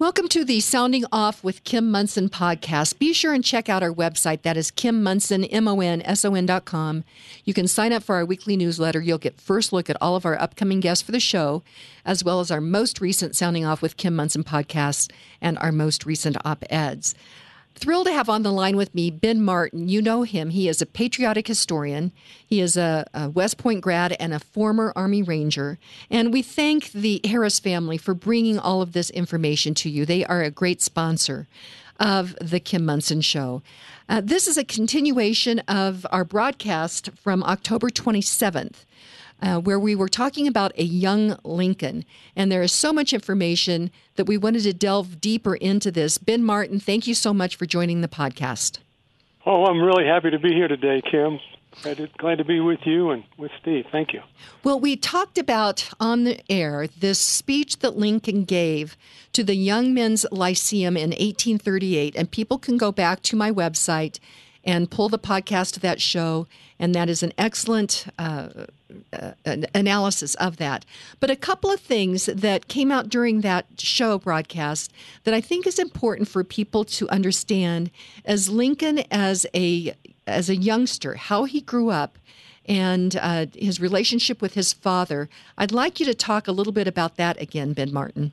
Welcome to the Sounding Off with Kim Monson podcast. Be sure and check out our website. That is Kim com. You can sign up for our weekly newsletter. You'll get first look at all of our upcoming guests for the show, as well as our most recent Sounding Off with Kim Monson podcast and our most recent op-eds. Thrilled to have on the line with me Ben Martin. You know him. He is a patriotic historian. He is a, a, West Point grad and a former Army Ranger. And we thank the Harris family for bringing all of this information to you. They are a great sponsor of the Kim Monson Show. Uh, this is a continuation of our broadcast from October 27th uh, where we were talking about a young Lincoln. And there is so much information that we wanted to delve deeper into this. Ben Martin, thank you so much for joining the podcast. Oh, I'm really happy to be here today, Kim. Glad to be with you and with Steve. Thank you. Well, we talked about on the air this speech that Lincoln gave to the Young Men's Lyceum in 1838, and people can go back to my website and pull the podcast of that show, and that is an excellent uh, uh, analysis of that. But a couple of things that came out during that show broadcast that I think is important for people to understand as Lincoln as a as a youngster, how he grew up. And uh, his relationship with his father. I'd like you to talk a little bit about that again, Ben Martin.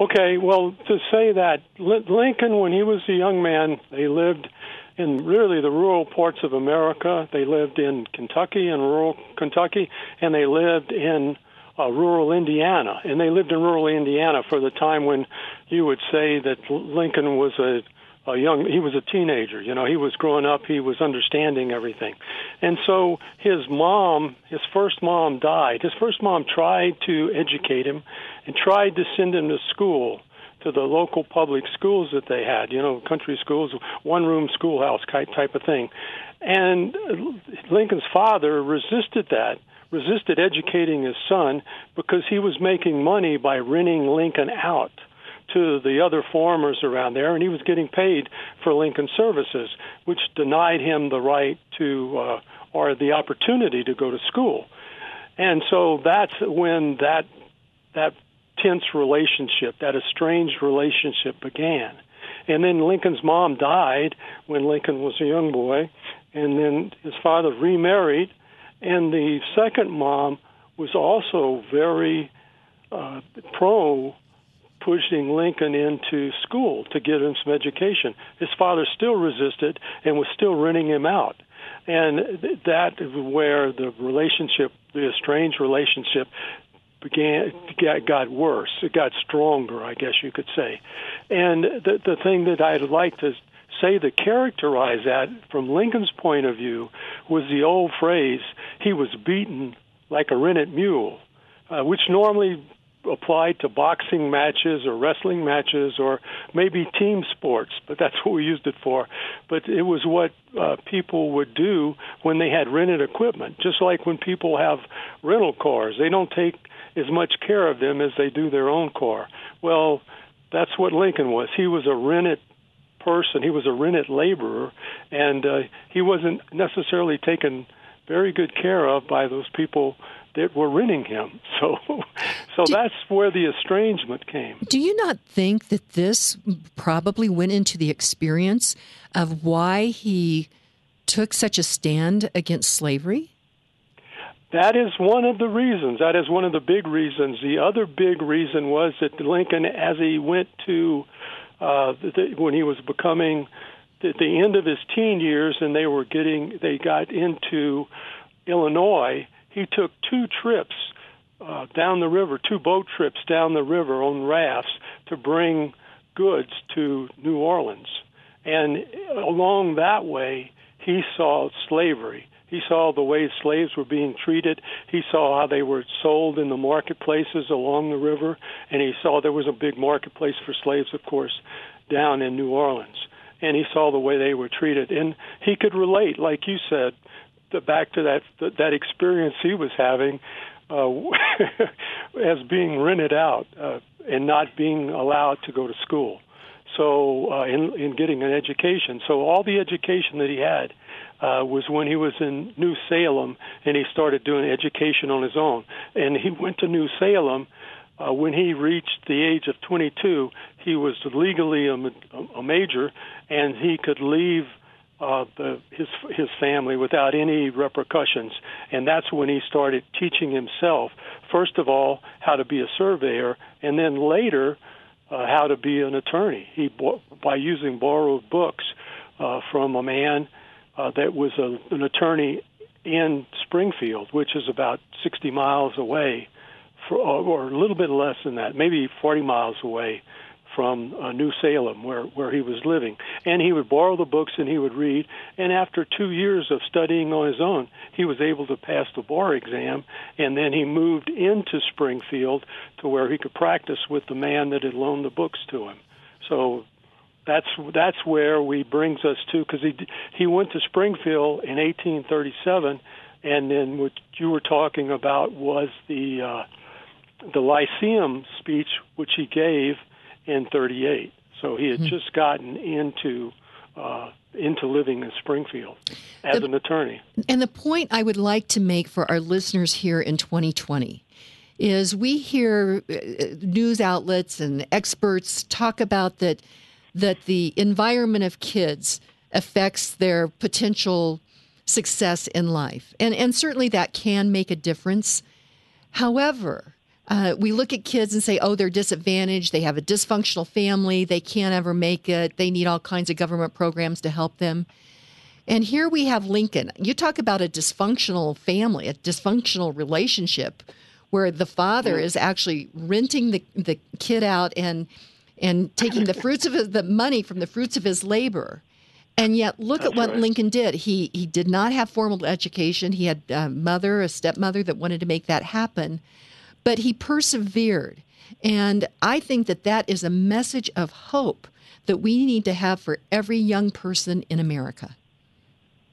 Okay, well, to say that Lincoln, when he was a young man, they lived in really the rural parts of America. They lived in Kentucky and rural Kentucky, and they lived in uh, rural Indiana. And they lived in rural Indiana for the time when you would say that Lincoln was a a young he was a teenager you know he was growing up he was understanding everything and so his mom his first mom died his first mom tried to educate him and tried to send him to school to the local public schools that they had, you know, country schools, one room schoolhouse type of thing. And Lincoln's father resisted that, resisted educating his son because he was making money by renting Lincoln out to the other farmers around there, and he was getting paid for Lincoln services, which denied him the right to uh, or the opportunity to go to school. And so that's when that that tense relationship, that estranged relationship began. And then Lincoln's mom died when Lincoln was a young boy, and then his father remarried, and the second mom was also very uh, pro pushing Lincoln into school to get him some education. His father still resisted and was still renting him out. And that is where the relationship, the estranged relationship, began got, worse. It got stronger, I guess you could say. And the the thing that I'd like to say to characterize that from Lincoln's point of view was the old phrase, he was beaten like a rented mule, uh, which normally applied to boxing matches or wrestling matches or maybe team sports, but that's what we used it for. But it was what uh, people would do when they had rented equipment, just like when people have rental cars. They don't take as much care of them as they do their own car. Well, that's what Lincoln was. He was a rented person. He was a rented laborer, and uh, he wasn't necessarily taken very good care of by those people that were renting him. So, so do, that's where the estrangement came. Do you not think that this probably went into the experience of why he took such a stand against slavery? That is one of the reasons. That is one of the big reasons. The other big reason was that Lincoln, as he went to uh, the, when he was becoming at the end of his teen years, and they were getting they got into Illinois. He took two trips uh, down the river, two boat trips down the river on rafts to bring goods to New Orleans, and along that way he saw slavery he saw the way slaves were being treated. He saw how they were sold in the marketplaces along the river, and he saw there was a big marketplace for slaves, of course, down in New Orleans. And he saw the way they were treated, and he could relate, like you said, the, back to that that experience he was having uh, as being rented out uh, and not being allowed to go to school. So uh, in in getting an education, so all the education that he had uh, was when he was in New Salem and he started doing education on his own. And he went to New Salem uh, when he reached the age of 22, he was legally a, a major, and he could leave uh, the, his his family without any repercussions. And that's when he started teaching himself, first of all, how to be a surveyor, and then later uh, how to be an attorney. He by using borrowed books uh, from a man uh, that was a, an attorney in Springfield, which is about 60 miles away, for, or a little bit less than that, maybe 40 miles away from uh, New Salem, where where he was living. And he would borrow the books and he would read. And after two years of studying on his own, he was able to pass the bar exam. And then he moved into Springfield to where he could practice with the man that had loaned the books to him. So that's that's where we brings us to because he he went to Springfield in 1837, and then what you were talking about was the uh, the Lyceum speech which he gave in 38. So he had mm-hmm. just gotten into uh, into living in Springfield as the, an attorney. And the point I would like to make for our listeners here in 2020 is we hear uh, news outlets and experts talk about that that the environment of kids affects their potential success in life. And and certainly that can make a difference. However, uh, we look at kids and say, oh, they're disadvantaged. They have a dysfunctional family. They can't ever make it. They need all kinds of government programs to help them. And here we have Lincoln. You talk about a dysfunctional family, a dysfunctional relationship where the father is actually renting the, the kid out and and taking the fruits of his, the money from the fruits of his labor. And yet, look That's at what right. Lincoln did. He he did not have formal education. He had a mother, a stepmother that wanted to make that happen but he persevered. And I think that that is a message of hope that we need to have for every young person in America.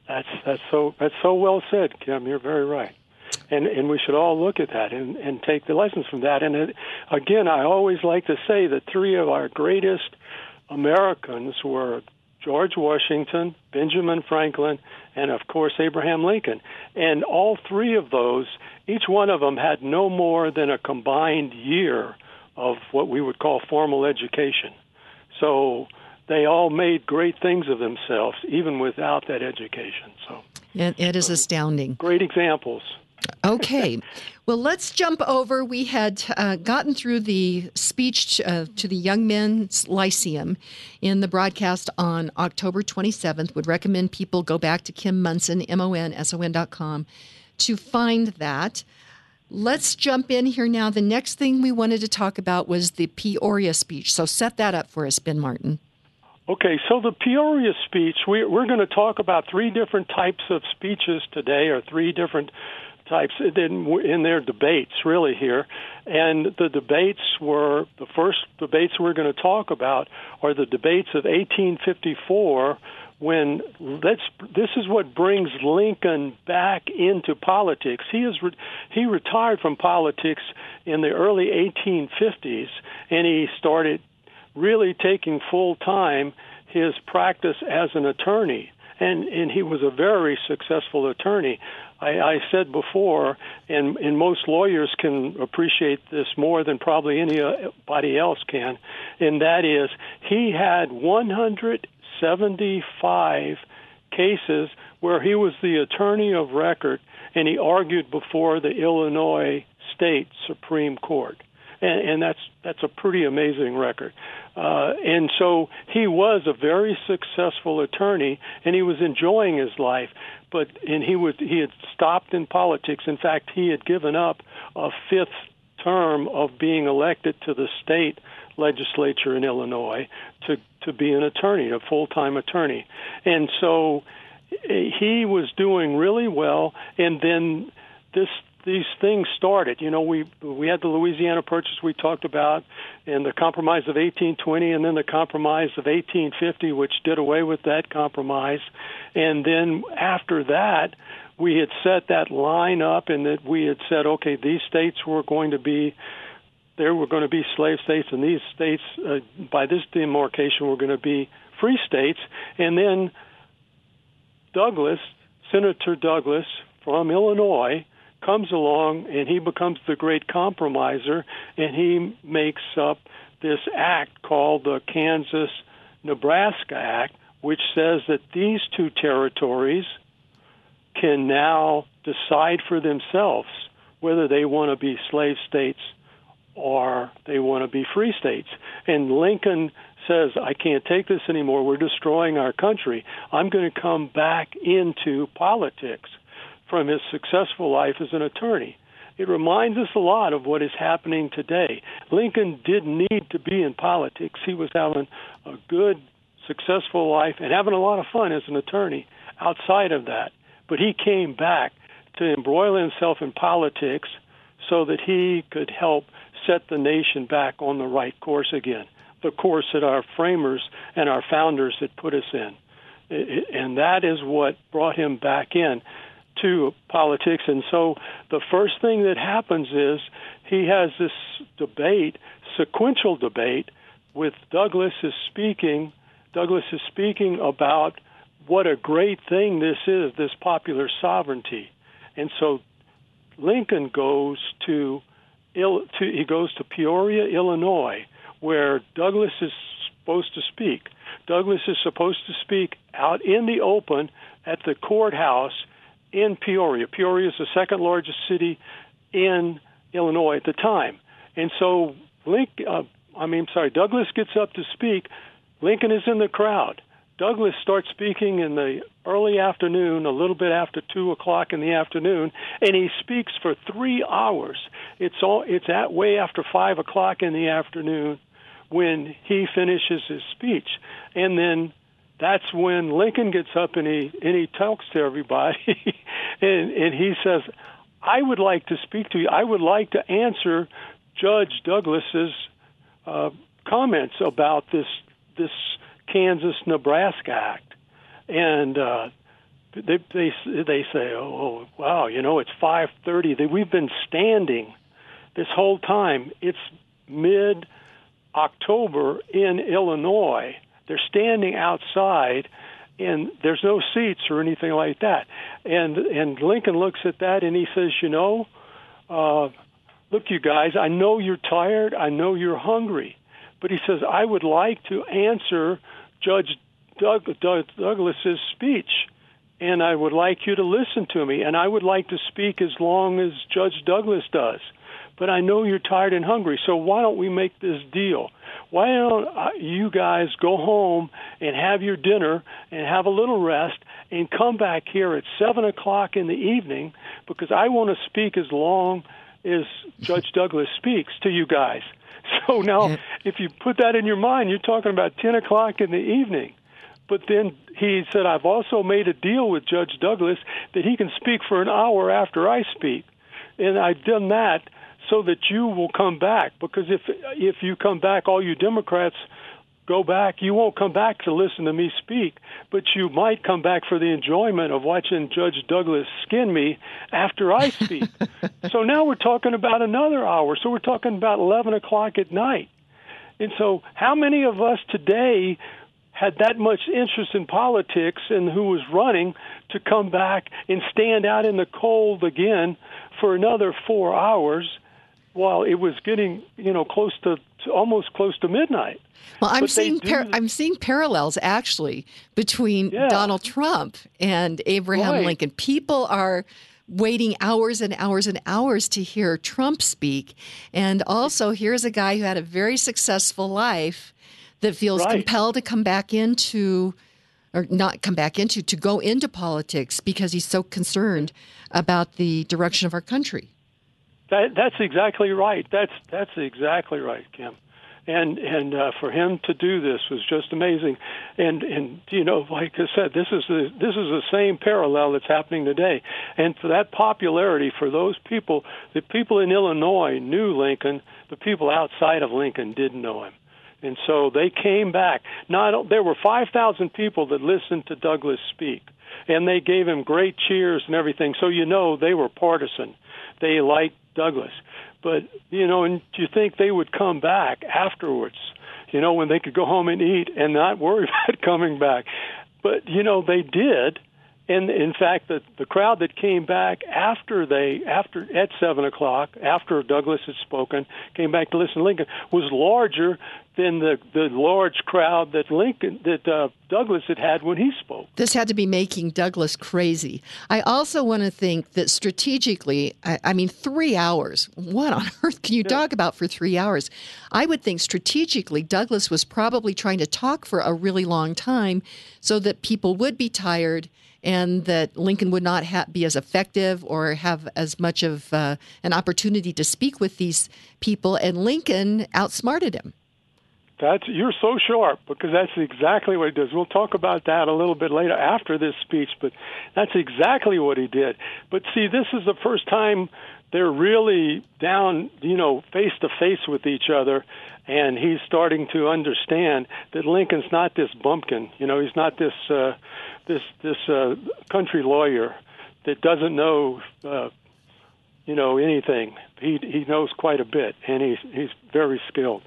That's that's so that's so well said, Kim. You're very right, and and we should all look at that and and take the lessons from that. And it, again, I always like to say that three of our greatest Americans were George Washington, Benjamin Franklin, and of course Abraham Lincoln. And all three of those, each one of them had no more than a combined year of what we would call formal education. So they all made great things of themselves, even without that education. So it, it is astounding. Great examples. Okay. Well, let's jump over. We had uh, gotten through the speech uh, to the Young Men's Lyceum in the broadcast on October 27th. Would recommend people go back to Kim Monson, M O N S O N dot com, to find that. Let's jump in here now. The next thing we wanted to talk about was the Peoria speech. So set that up for us, Ben Martin. Okay, so the Peoria speech, we, we're going to talk about three different types of speeches today, or three different types in, in their debates really here. And the debates were the first debates we're going to talk about are the debates of 1854 when let's this is what brings Lincoln back into politics. He is re, he retired from politics in the early 1850s and he started really taking full time his practice as an attorney. And and he was a very successful attorney I, I said before, and, and most lawyers can appreciate this more than probably anybody else can, and that is he had 175 cases where he was the attorney of record and he argued before the Illinois State Supreme Court. And, and that's that's a pretty amazing record. Uh, and so he was a very successful attorney, and he was enjoying his life but and he was he had stopped in politics. In fact, he had given up a fifth term of being elected to the state legislature in Illinois to to be an attorney, a full-time attorney. And so eh, he was doing really well and then this these things started. You know, we we had the Louisiana Purchase we talked about, and the Compromise of 1820, and then the Compromise of 1850, which did away with that compromise, and then after that, we had set that line up, and that we had said, okay, these states were going to be there were going to be slave states, and these states, uh, by this demarcation, were going to be free states, and then Douglas, Senator Douglas from Illinois comes along and he becomes the great compromiser and he makes up this act called the Kansas Nebraska Act, which says that these two territories can now decide for themselves whether they want to be slave states or they want to be free states. And Lincoln says, I can't take this anymore. We're destroying our country. I'm going to come back into politics from his successful life as an attorney. It reminds us a lot of what is happening today. Lincoln didn't need to be in politics. He was having a good, successful life and having a lot of fun as an attorney outside of that. But he came back to embroil himself in politics so that he could help set the nation back on the right course again, the course that our framers and our founders had put us in. And that is what brought him back in to politics. And so the first thing that happens is he has this debate, sequential debate, with Douglas is speaking. Douglas is speaking about what a great thing this is, this popular sovereignty. And so Lincoln goes to, to he goes to Peoria, Illinois, where Douglas is supposed to speak. Douglas is supposed to speak out in the open at the courthouse in Peoria. Peoria is the second largest city in Illinois at the time. And so Link, uh, I mean, sorry, Douglas gets up to speak. Lincoln is in the crowd. Douglas starts speaking in the early afternoon, a little bit after two o'clock in the afternoon, and he speaks for three hours. It's all it's at way after five o'clock in the afternoon when he finishes his speech, and then that's when Lincoln gets up and he and he talks to everybody, and and he says, "I would like to speak to you. I would like to answer Judge Douglas's uh, comments about this this Kansas Nebraska Act," and uh, they they they say, "Oh wow, you know it's 5:30. We've been standing this whole time. It's mid October in Illinois." They're standing outside, and there's no seats or anything like that. And and Lincoln looks at that and he says, you know, uh, look, you guys, I know you're tired. I know you're hungry, but he says I would like to answer Judge Doug, Doug, Douglas's speech and I would like you to listen to me, and I would like to speak as long as Judge Douglas does. But I know you're tired and hungry, so why don't we make this deal? why don't uh, you guys go home and have your dinner and have a little rest and come back here at seven o'clock in the evening because I want to speak as long as Judge Douglas speaks to you guys. So now, if you put that in your mind, you're talking about ten o'clock in the evening. But then he said, I've also made a deal with Judge Douglas that he can speak for an hour after I speak. And I've done that so that you will come back. Because if if you come back, all you Democrats go back. You won't come back to listen to me speak, but you might come back for the enjoyment of watching Judge Douglas skin me after I speak. so now we're talking about another hour. So we're talking about 11 o'clock at night. And so, how many of us today had that much interest in politics and who was running to come back and stand out in the cold again for another four hours while it was getting you know close to, to almost close to midnight. Well, I'm seeing par- I'm seeing parallels actually between yeah. Donald Trump and Abraham right. Lincoln. People are waiting hours and hours and hours to hear Trump speak, and also here's a guy who had a very successful life that feels right. compelled to come back into or not come back into to go into politics because he's so concerned about the direction of our country. That, that's exactly right. That's that's exactly right, Kim. And and uh, for him to do this was just amazing. And and you know, like I said, this is the this is the same parallel that's happening today. And for that popularity, for those people, the people in Illinois knew Lincoln. The people outside of Lincoln didn't know him. And so they came back. Not there were 5,000 people that listened to Douglas speak, and they gave him great cheers and everything. So you know they were partisan. They liked Douglas. But you know, and do you think they would come back afterwards? You know, when they could go home and eat and not worry about coming back. But you know, they did, And in fact, the the crowd that came back after they after at seven o'clock after Douglas had spoken came back to listen to Lincoln was larger than the the large crowd that Lincoln that uh, Douglas had had when he spoke. This had to be making Douglas crazy. I also want to think that strategically, I, I mean, three hours. What on earth can you yeah. talk about for three hours? I would think strategically, Douglas was probably trying to talk for a really long time so that people would be tired and that Lincoln would not ha- be as effective or have as much of uh, an opportunity to speak with these people. And Lincoln outsmarted him. That's you're so sharp because that's exactly what he does. We'll talk about that a little bit later after this speech, but that's exactly what he did. But see, this is the first time they're really down, you know, face to face with each other, and he's starting to understand that Lincoln's not this bumpkin. You know, he's not this uh, this this uh, country lawyer that doesn't know. Uh, you know anything. He he knows quite a bit, and he's he's very skilled.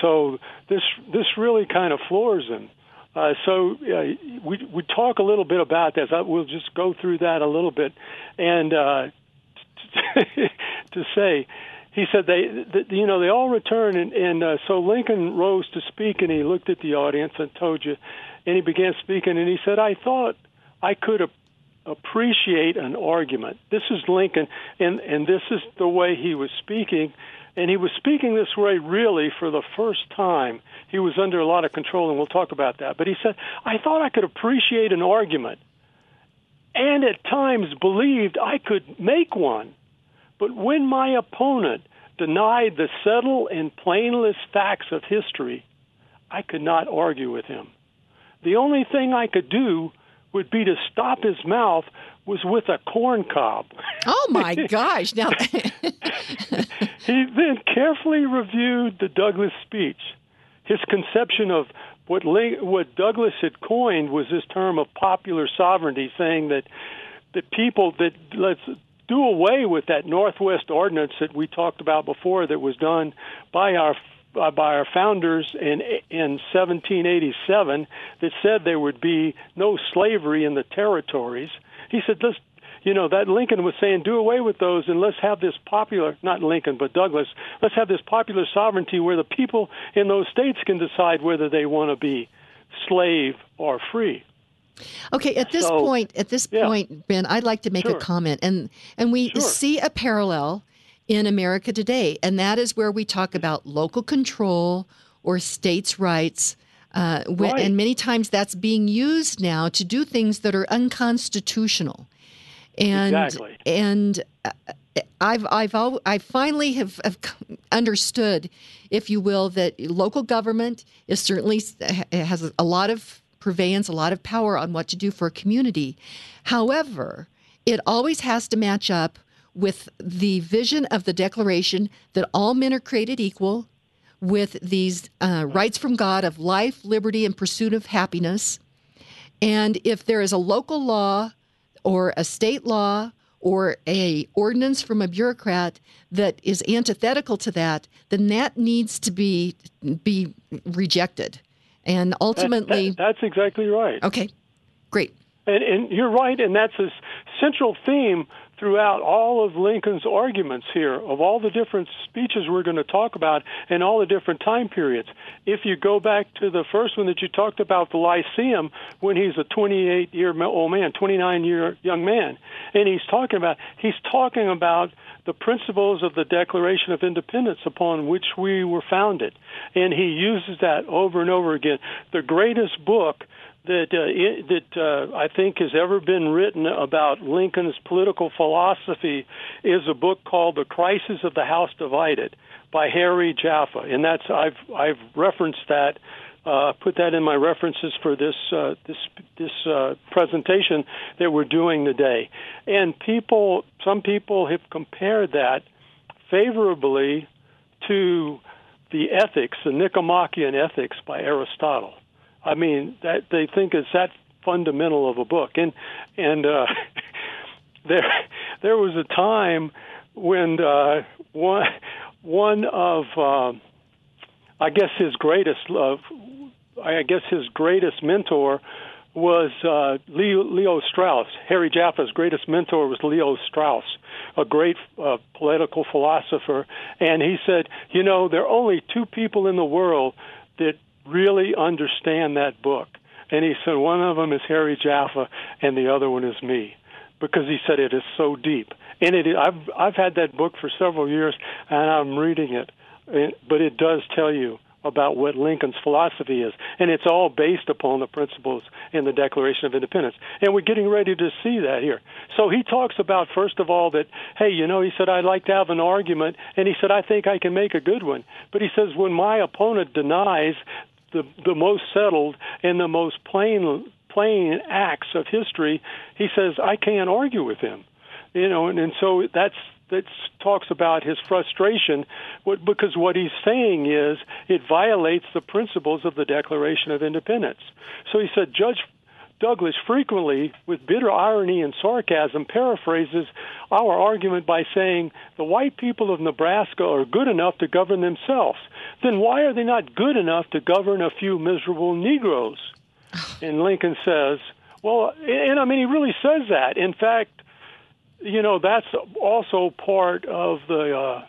So this this really kind of floors him. Uh, so uh, we we talk a little bit about this. I, we'll just go through that a little bit, and uh, to say, he said they, that, you know, they all return, and, and uh, so Lincoln rose to speak, and he looked at the audience and told you, and he began speaking, and he said, I thought I could have appreciate an argument. This is Lincoln, and and this is the way he was speaking, and he was speaking this way really for the first time. He was under a lot of control, and we'll talk about that. But he said, "I thought I could appreciate an argument, and at times believed I could make one, but when my opponent denied the subtle and plainless facts of history, I could not argue with him." The only thing I could do would be to stop his mouth was with a corn cob. Oh my gosh! Now he then carefully reviewed the Douglas speech. His conception of what what Douglas had coined was this term of popular sovereignty, saying that the people that let's do away with that Northwest Ordinance that we talked about before that was done by our uh, by our founders in in 1787 that said there would be no slavery in the territories. He said, "Let's." You know that Lincoln was saying, do away with those and let's have this popular, not Lincoln, but Douglas, let's have this popular sovereignty where the people in those states can decide whether they want to be slave or free. Okay, at this so, point, at this yeah. point, Ben, I'd like to make sure. a comment, and and we sure. see a parallel in America today. And that is where we talk about local control or states' rights. Uh, right. And many times that's being used now to do things that are unconstitutional. And, exactly. And uh, I've I've al- I finally have, have, understood, if you will, that local government is certainly has a lot of purveyance, a lot of power on what to do for a community. However, it always has to match up with the vision of the Declaration that all men are created equal, with these uh, rights from God of life, liberty, and pursuit of happiness. And if there is a local law or a state law or a ordinance from a bureaucrat that is antithetical to that, then that needs to be be rejected. And ultimately, that, that, that's exactly right. Okay, great. And, and you're right, and that's a central theme throughout all of Lincoln's arguments here of all the different speeches we're going to talk about and all the different time periods. If you go back to the first one that you talked about, the Lyceum, when he's a 28 year old man, 29 year young man, and he's talking about he's talking about the principles of the Declaration of Independence upon which we were founded, and he uses that over and over again. The greatest book that uh, it, that uh, I think has ever been written about Lincoln's political philosophy is a book called The Crisis of the House Divided by Harry Jaffa, and that's I've I've referenced that. Uh, put that in my references for this uh, this this uh, presentation that we're doing today, and people, some people have compared that favorably to the ethics, the Nicomachean Ethics by Aristotle. I mean, that they think it's that fundamental of a book. And and uh, there there was a time when uh, one one of uh, I guess his greatest love, I guess his greatest mentor was uh, Leo, Leo Strauss. Harry Jaffa's greatest mentor was Leo Strauss, a great uh, political philosopher. And he said, you know, there are only two people in the world that really understand that book. And he said, one of them is Harry Jaffa, and the other one is me, because he said it is so deep. And it, I've I've had that book for several years, and I'm reading it, but it does tell you about what Lincoln's philosophy is. And it's all based upon the principles in the Declaration of Independence. And we're getting ready to see that here. So he talks about, first of all, that, hey, you know, he said, I'd like to have an argument. And he said, I think I can make a good one. But he says, when my opponent denies the, the most settled and the most plain, plain acts of history, he says, I can't argue with him. You know, and, and so that's that talks about his frustration because what he's saying is it violates the principles of the Declaration of Independence. So he said Judge Douglas frequently, with bitter irony and sarcasm, paraphrases our argument by saying the white people of Nebraska are good enough to govern themselves. Then why are they not good enough to govern a few miserable Negroes? And Lincoln says, well, and I mean, he really says that. In fact, you know that's also part of the uh,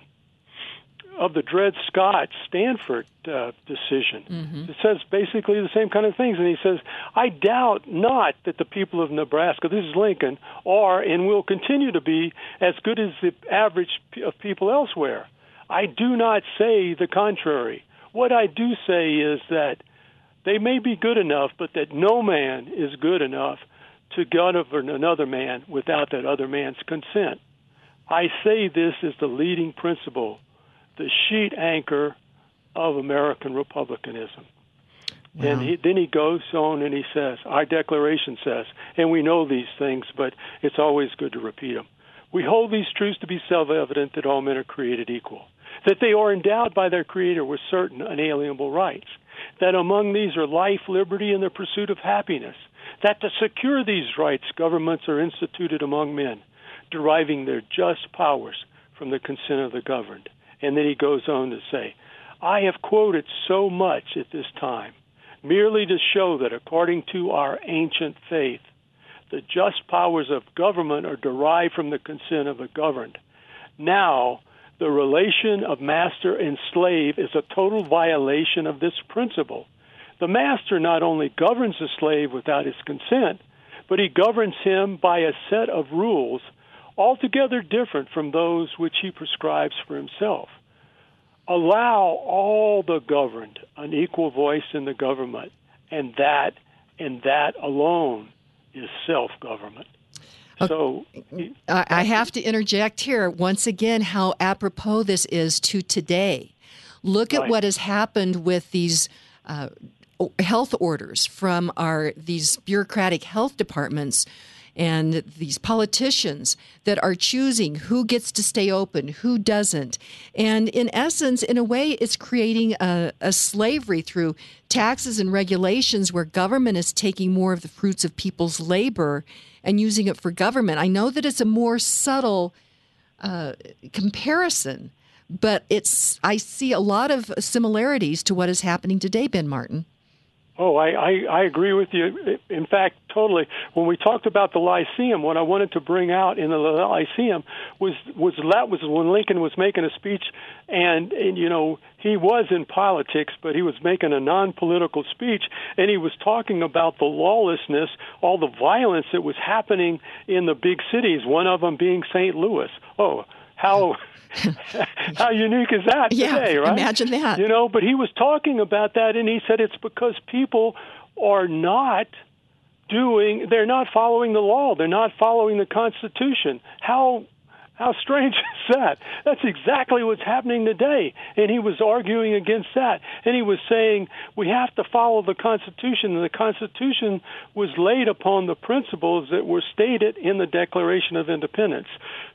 of the Dred Scott Sandford uh, decision. Mm-hmm. It says basically the same kind of things, and he says, "I doubt not that the people of Nebraska, this is Lincoln, are and will continue to be as good as the average of people elsewhere. I do not say the contrary. What I do say is that." They may be good enough, but that no man is good enough to govern another man without that other man's consent. I say this is the leading principle, the sheet anchor of American republicanism. Wow. And he, then he goes on and he says, Our declaration says, and we know these things, but it's always good to repeat them. We hold these truths to be self evident that all men are created equal, that they are endowed by their Creator with certain unalienable rights, that among these are life, liberty, and the pursuit of happiness, that to secure these rights, governments are instituted among men, deriving their just powers from the consent of the governed. And then he goes on to say, I have quoted so much at this time, merely to show that according to our ancient faith, the just powers of government are derived from the consent of the governed. Now, the relation of master and slave is a total violation of this principle. The master not only governs the slave without his consent, but he governs him by a set of rules altogether different from those which he prescribes for himself. Allow all the governed an equal voice in the government, and that and that alone is self government. So I have to interject here once again how apropos this is to today. Look at right. what has happened with these uh, health orders from our these bureaucratic health departments and these politicians that are choosing who gets to stay open, who doesn't. And in essence, in a way, it's creating a, a, slavery through taxes and regulations where government is taking more of the fruits of people's labor and using it for government. I know that it's a more subtle uh, comparison, but it's I see a lot of similarities to what is happening today, Ben Martin. Oh, I, I, I agree with you. In fact, totally. When we talked about the Lyceum, what I wanted to bring out in the Lyceum was was that was when Lincoln was making a speech, and and you know he was in politics, but he was making a non-political speech, and he was talking about the lawlessness, all the violence that was happening in the big cities. One of them being St. Louis. Oh, how how unique is that yeah, today, right? Imagine that. You know, but he was talking about that and he said it's because people are not doing they're not following the law. They're not following the constitution. How how strange is that? That's exactly what's happening today. And he was arguing against that. And he was saying we have to follow the Constitution. And the Constitution was laid upon the principles that were stated in the Declaration of Independence.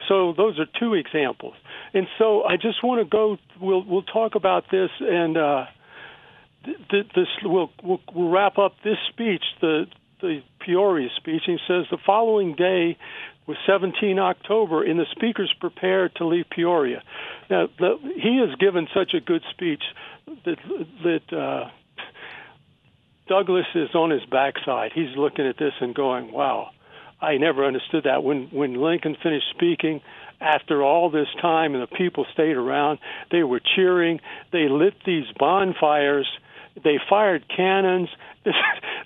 So those are two examples. And so I just want to go, we'll, we'll talk about this and, uh, this we'll, we'll, we'll wrap up this speech, the the Peoria speech. He says the following day was 17 October, and the speakers prepared to leave Peoria. Now, the, he has given such a good speech that that uh, Douglas is on his backside. He's looking at this and going, "Wow, I never understood that." When when Lincoln finished speaking, after all this time, and the people stayed around, they were cheering. They lit these bonfires. They fired cannons. This,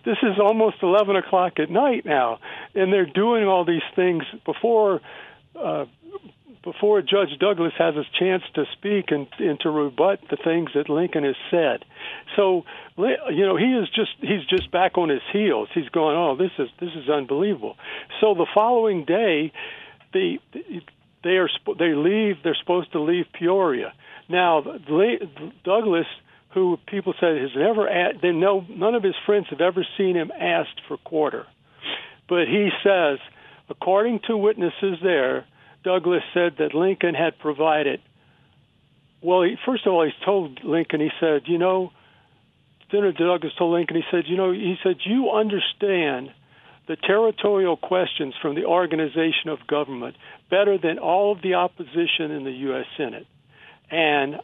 this is almost 11 o'clock at night now, and they're doing all these things before uh, before Judge Douglas has a chance to speak and, and to rebut the things that Lincoln has said. So, you know, he is just he's just back on his heels. He's going, "Oh, this is this is unbelievable." So the following day, the they are they leave. They're supposed to leave Peoria. Now, Douglas, who people said has never, they know none of his friends have ever seen him asked for quarter, but he says, according to witnesses there Douglas said that Lincoln had provided. Well, he, first of all, he told Lincoln, he said, you know, Senator Douglas told Lincoln, he said, you know, he said, you understand the territorial questions from the organization of government better than all of the opposition in the U.S. Senate. And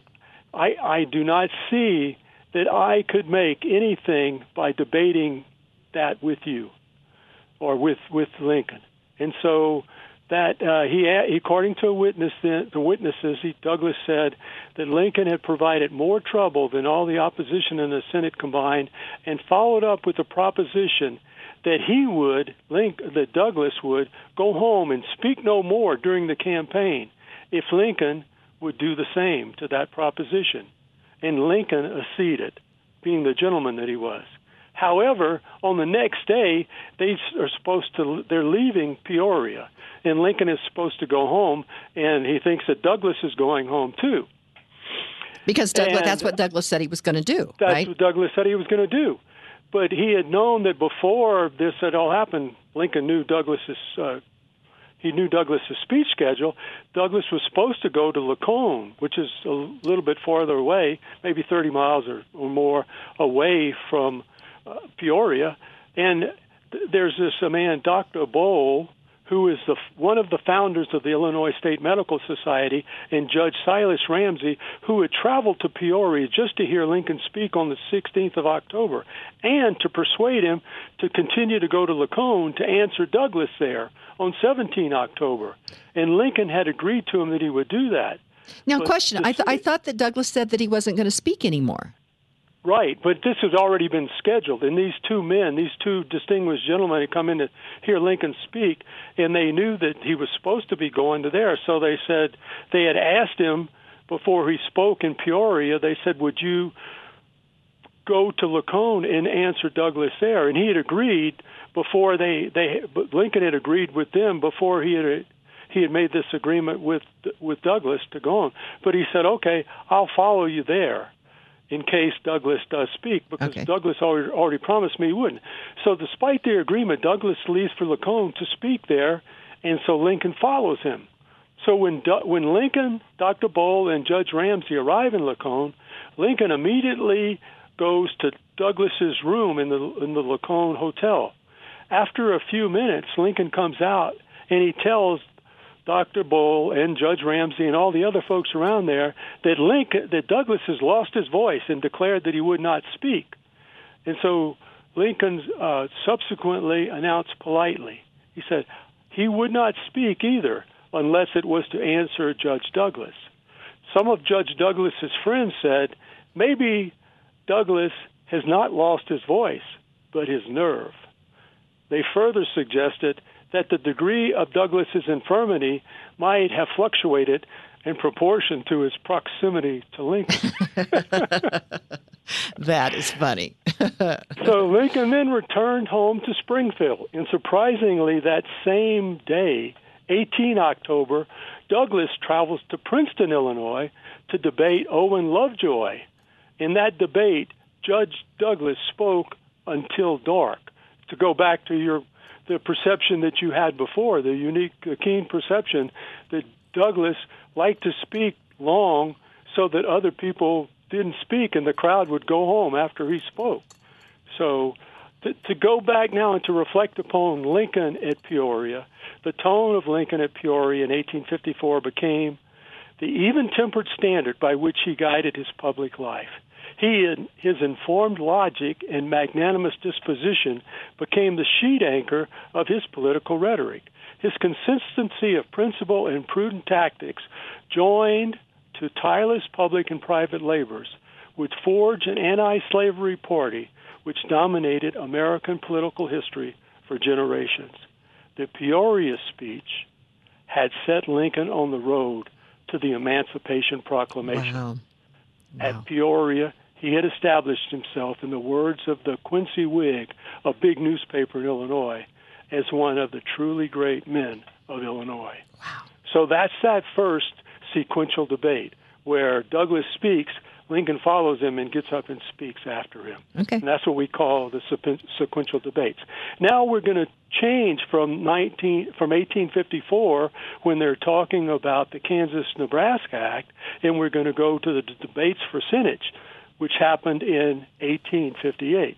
I, I do not see that I could make anything by debating that with you or with, with Lincoln. And so that uh, he, according to a witness, the, the witnesses, he, Douglas said that Lincoln had provided more trouble than all the opposition in the Senate combined, and followed up with the proposition that he would, Link, that Douglas would go home and speak no more during the campaign if Lincoln would do the same to that proposition. And Lincoln acceded, being the gentleman that he was. However, on the next day, they are supposed to, they're leaving Peoria and Lincoln is supposed to go home, and he thinks that Douglas is going home too. Because Douglas, that's what Douglas said he was going to do. That's right? what Douglas said he was going to do. But he had known that before this had all happened, Lincoln knew Douglas's. Uh, he knew Douglas's speech schedule. Douglas was supposed to go to Lacon, which is a little bit farther away, maybe 30 miles or, or more away from uh, Peoria. And th- there's this a man, Dr. Boal, who is the, one of the founders of the Illinois State Medical Society, and Judge Silas Ramsey, who had traveled to Peoria just to hear Lincoln speak on the 16th of October, and to persuade him to continue to go to Lacon to answer Douglas there on 17 October. And Lincoln had agreed to him that he would do that. Now, but question: I, th- I thought that Douglas said that he wasn't going to speak anymore. Right, but this has already been scheduled, and these two men, these two distinguished gentlemen, had come in to hear Lincoln speak, and they knew that he was supposed to be going to there. So they said they had asked him before he spoke in Peoria. They said, "Would you go to Lacon and answer Douglas there?" And he had agreed before they they Lincoln had agreed with them before he had he had made this agreement with with Douglas to go on. But he said, "Okay, I'll follow you there." In case Douglas does speak, because okay. Douglas already, already promised me he wouldn't. So, despite their agreement, Douglas leaves for Lacon to speak there, and so Lincoln follows him. So when when Lincoln, Dr. Boal, and Judge Ramsey arrive in Lacon, Lincoln immediately goes to Douglas's room in the in the Lacon hotel. After a few minutes, Lincoln comes out and he tells Dr. Boal and Judge Ramsey and all the other folks around there that Lincoln, that Douglas has lost his voice and declared that he would not speak. And so Lincoln uh, subsequently announced politely, he said he would not speak either unless it was to answer Judge Douglas. Some of Judge Douglas's friends said maybe Douglas has not lost his voice, but his nerve. They further suggested that the degree of Douglas's infirmity might have fluctuated in proportion to his proximity to Lincoln. that is funny. so Lincoln then returned home to Springfield, and surprisingly, that same day, 18 October, Douglas travels to Princeton, Illinois, to debate Owen Lovejoy. In that debate, Judge Douglas spoke until dark. To go back to your the perception that you had before, the unique, uh, keen perception that Douglas liked to speak long so that other people didn't speak and the crowd would go home after he spoke. So to, to go back now and to reflect upon Lincoln at Peoria, the tone of Lincoln at Peoria in 1854 became the even tempered standard by which he guided his public life. He and his informed logic and magnanimous disposition became the sheet anchor of his political rhetoric. His consistency of principle and prudent tactics, joined to tireless public and private labors, would forge an anti slavery party which dominated American political history for generations. The Peoria speech had set Lincoln on the road to the Emancipation Proclamation. Wow. Wow. At Peoria, he had established himself, in the words of the Quincy Whig, a big newspaper in Illinois, as one of the truly great men of Illinois. Wow. So that's that first sequential debate where Douglas speaks, Lincoln follows him and gets up and speaks after him. Okay. And that's what we call the sequential debates. Now we're going to change from 19 from 1854 when they're talking about the Kansas-Nebraska Act, and we're going to go to the debates for Senate, which happened in 1858.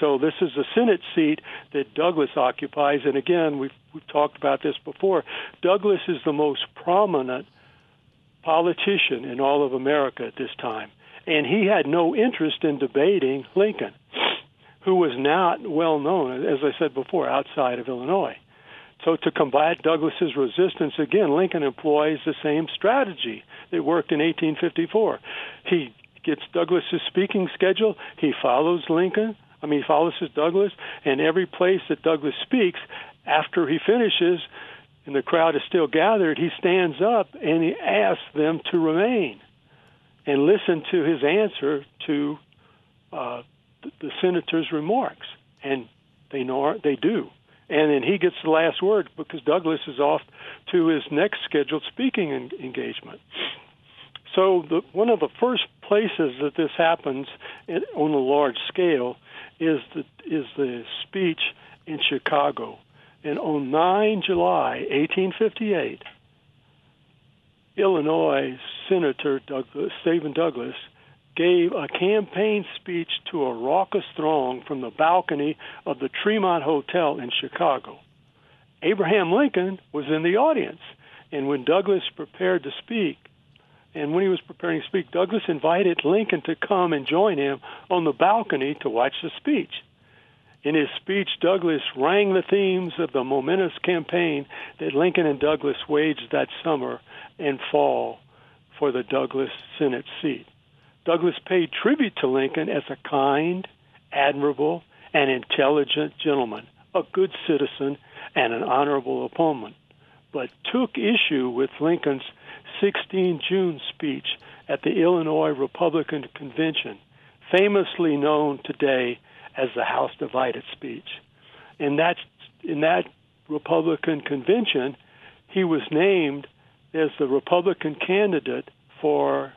So this is a Senate seat that Douglas occupies, and again, we've we've talked about this before. Douglas is the most prominent politician in all of America at this time, and he had no interest in debating Lincoln, who was not well known, as I said before, outside of Illinois. So to combat Douglas's resistance again, Lincoln employs the same strategy that worked in 1854. He gets Douglas's speaking schedule. He follows Lincoln. I mean, he follows his Douglas, and every place that Douglas speaks, after he finishes, and the crowd is still gathered, he stands up and he asks them to remain and listen to his answer to uh, the senator's remarks, and they know they do. And then he gets the last word because Douglas is off to his next scheduled speaking en- engagement. So the, one of the first places that this happens on a large scale is the is the speech in Chicago. And on 9 July 1858, Illinois Senator Douglas, Stephen Douglas gave a campaign speech to a raucous throng from the balcony of the Tremont Hotel in Chicago. Abraham Lincoln was in the audience, and when Douglas prepared to speak, and when he was preparing to speak, Douglas invited Lincoln to come and join him on the balcony to watch the speech. In his speech, Douglas rang the themes of the momentous campaign that Lincoln and Douglas waged that summer and fall for the Douglas Senate seat. Douglas paid tribute to Lincoln as a kind, admirable, and intelligent gentleman, a good citizen, and an honorable opponent, but took issue with Lincoln's 16 June speech at the Illinois Republican Convention, famously known today as the House Divided speech. In that in that Republican convention, he was named as the Republican candidate for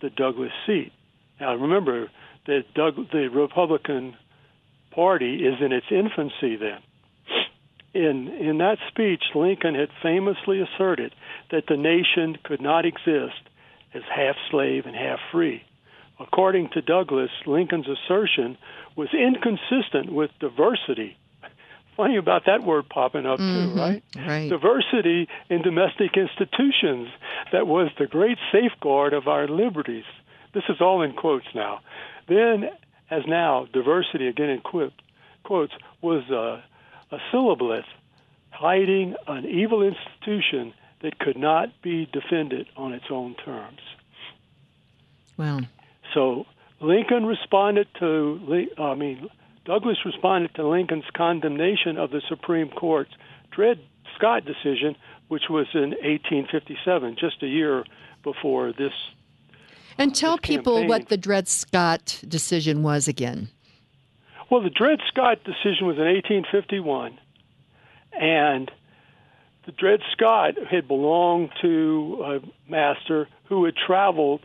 the Douglas seat. Now remember that Doug, the Republican Party is in its infancy then. In in that speech, Lincoln had famously asserted that the nation could not exist as half slave and half free. According to Douglas, Lincoln's assertion was inconsistent with diversity. Funny about that word popping up mm-hmm. too, right? Right. Diversity in domestic institutions that was the great safeguard of our liberties. This is all in quotes now. Then, as now, diversity again in quotes was a, a syllabus hiding an evil institution that could not be defended on its own terms. Wow. So Lincoln responded to, I mean, Douglas responded to Lincoln's condemnation of the Supreme Court's Dred Scott decision, which was in 1857, just a year before this. And tell this people what the Dred Scott decision was again. Well, the Dred Scott decision was in 1851, and the Dred Scott had belonged to a master who had traveled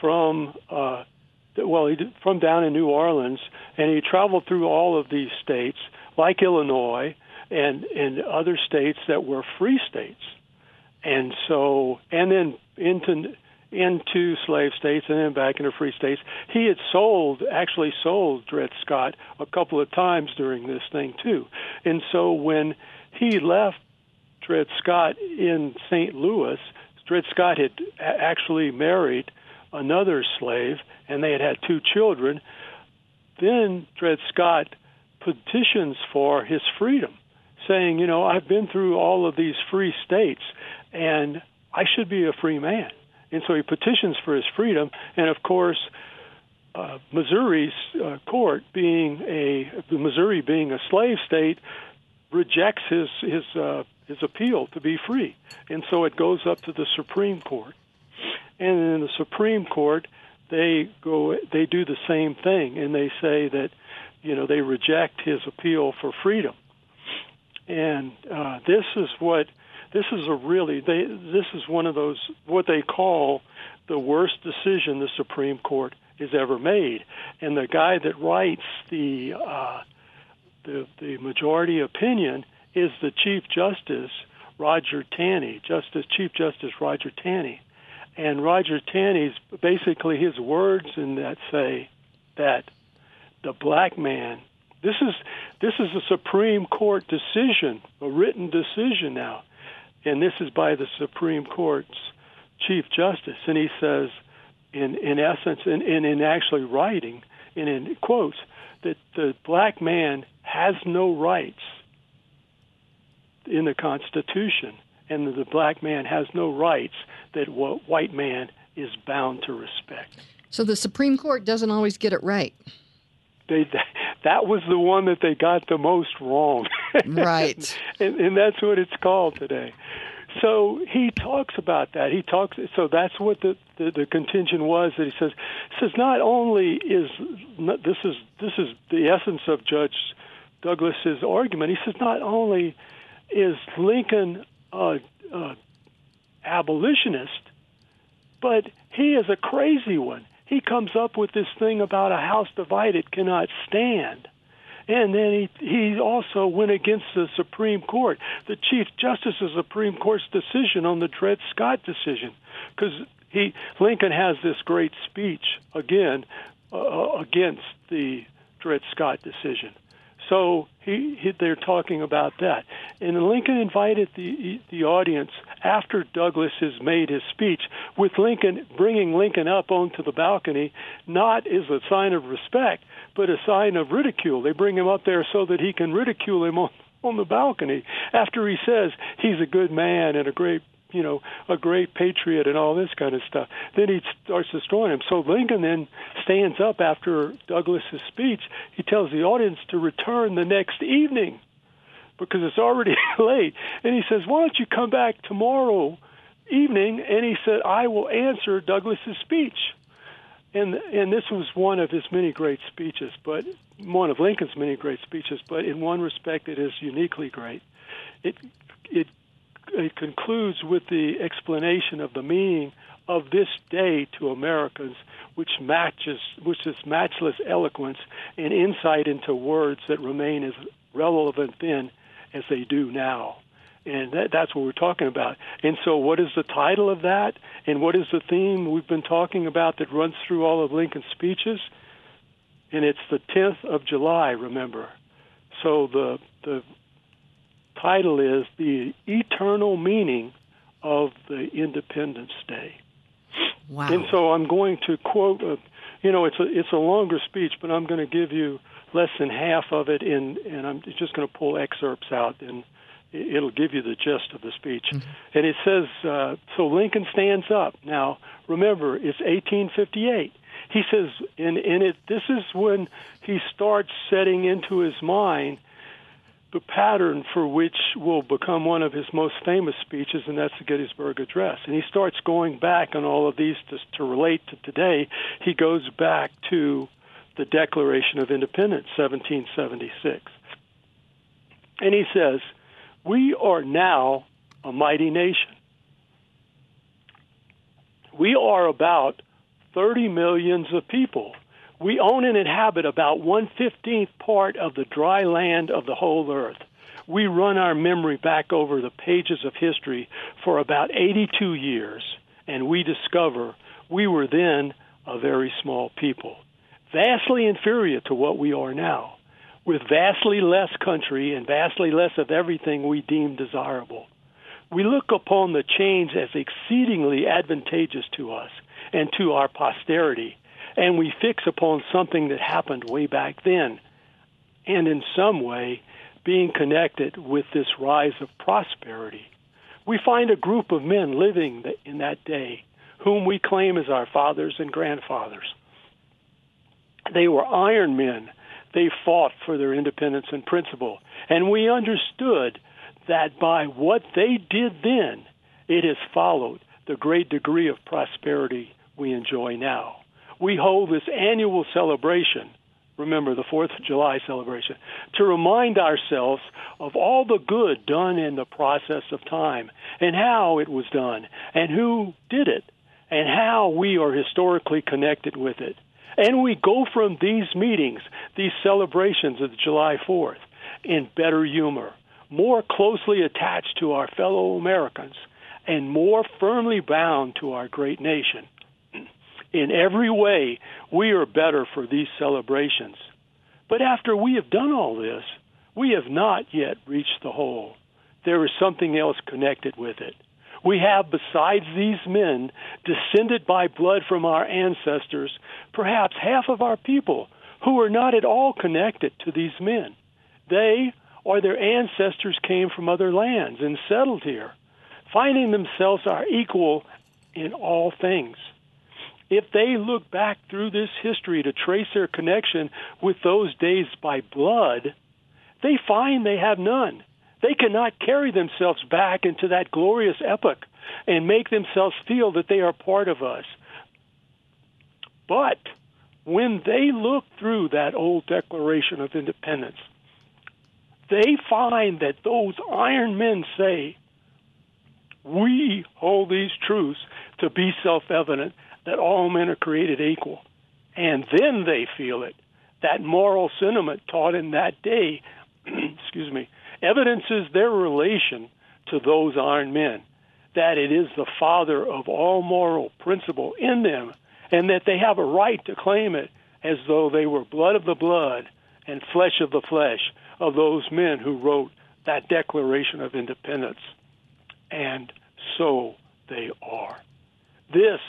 from uh, well, he did, from down in New Orleans, and he traveled through all of these states, like Illinois and and other states that were free states, and so and then into into slave states and then back into free states. He had sold, actually sold Dred Scott a couple of times during this thing too, and so when he left Dred Scott in St. Louis, Dred Scott had actually married another slave, and they had had two children. Then Dred Scott petitions for his freedom, saying, you know, I've been through all of these free states, and I should be a free man. And so he petitions for his freedom, and of course, uh, Missouri's uh, court, being a Missouri being a slave state, rejects his his uh, his appeal to be free, and so it goes up to the Supreme Court, and in the Supreme Court they go they do the same thing, and they say that you know they reject his appeal for freedom, and uh, this is what this is a really they this is one of those what they call the worst decision the Supreme Court has ever made, and the guy that writes the uh, the, the majority opinion is the Chief Justice Roger Taney, Justice Chief Justice Roger Taney, and Roger Taney's basically his words in that say that the black man. This is this is a Supreme Court decision, a written decision now, and this is by the Supreme Court's Chief Justice, and he says, in in essence, and in, in, in actually writing, and in quotes, that the black man has no rights in the Constitution, and that the black man has no rights that what white man is bound to respect. So the Supreme Court doesn't always get it right. They, that was the one that they got the most wrong. Right. and, and that's what it's called today. So he talks about that. He talks. So that's what the, the, the contention was. That he says says not only is this is this is the essence of Judge Douglas's argument. He says not only is Lincoln a, a abolitionist, but he is a crazy one. He comes up with this thing about a house divided cannot stand. And then he he also went against the Supreme Court, the Chief Justice of the Supreme Court's decision on the Dred Scott decision, because he Lincoln has this great speech again uh, against the Dred Scott decision. So he, he, they're talking about that, and Lincoln invited the the audience after Douglas has made his speech, with Lincoln bringing Lincoln up onto the balcony, not as a sign of respect, but a sign of ridicule. They bring him up there so that he can ridicule him on, on the balcony after he says he's a good man and a great you know, a great patriot and all this kind of stuff. Then he starts destroying him. So Lincoln then stands up after Douglas's speech. He tells the audience to return the next evening because it's already late. And he says, "Why don't you come back tomorrow evening?" And he said, "I will answer Douglas's speech." and and this was one of his many great speeches, but one of Lincoln's many great speeches. But in one respect, it is uniquely great. It it it concludes with the explanation of the meaning of this day to Americans, which matches which is matchless eloquence and insight into words that remain as relevant then as they do now and that, that's what we're talking about. And so, what is the title of that? And what is the theme we've been talking about that runs through all of Lincoln's speeches? And it's the 10th of July, remember. So the the title is the eternal meaning of the Independence Day. Wow. And so I'm going to quote a, you know, it's a it's a longer speech, but I'm going to give you less than half of it in and I'm just going to pull excerpts out and it'll give you the gist of the speech. Mm-hmm. And it says, uh, so Lincoln stands up. Now, remember, it's 1858. He says, and, and it, this is when he starts setting into his mind the pattern for which will become one of his most famous speeches, and that's the Gettysburg Address. And he starts going back on all of these to, to relate to today. He goes back to the Declaration of Independence, 1776. And he says, we are now a mighty nation. We are about 30 millions of people. We own and inhabit about one fifteenth part of the dry land of the whole earth. We run our memory back over the pages of history for about 82 years, and we discover we were then a very small people, vastly inferior to what we are now with vastly less country and vastly less of everything we deem desirable. We look upon the change as exceedingly advantageous to us, and to our posterity. And we fix upon something that happened way back then, and in some way being connected with this rise of prosperity. We find a group of men living in that day whom we claim as our fathers and grandfathers. They were iron men. They fought for their independence and principle. And we understood that by what they did then, it has followed the great degree of prosperity we enjoy now. We hold this annual celebration, remember the 4th of July celebration, to remind ourselves of all the good done in the process of time and how it was done and who did it and how we are historically connected with it. And we go from these meetings, these celebrations of July 4th, in better humor, more closely attached to our fellow Americans, and more firmly bound to our great nation. In every way, we are better for these celebrations. But after we have done all this, we have not yet reached the whole. There is something else connected with it. We have, besides these men, descended by blood from our ancestors, perhaps half of our people who are not at all connected to these men. They or their ancestors came from other lands and settled here, finding themselves our equal in all things. If they look back through this history to trace their connection with those days by blood, they find they have none. They cannot carry themselves back into that glorious epoch and make themselves feel that they are part of us. But when they look through that old Declaration of Independence, they find that those iron men say, We hold these truths to be self evident that all men are created equal. And then they feel it. That moral sentiment taught in that day, excuse me, evidences their relation to those iron men, that it is the father of all moral principle in them, and that they have a right to claim it as though they were blood of the blood and flesh of the flesh of those men who wrote that Declaration of Independence. And so they are. This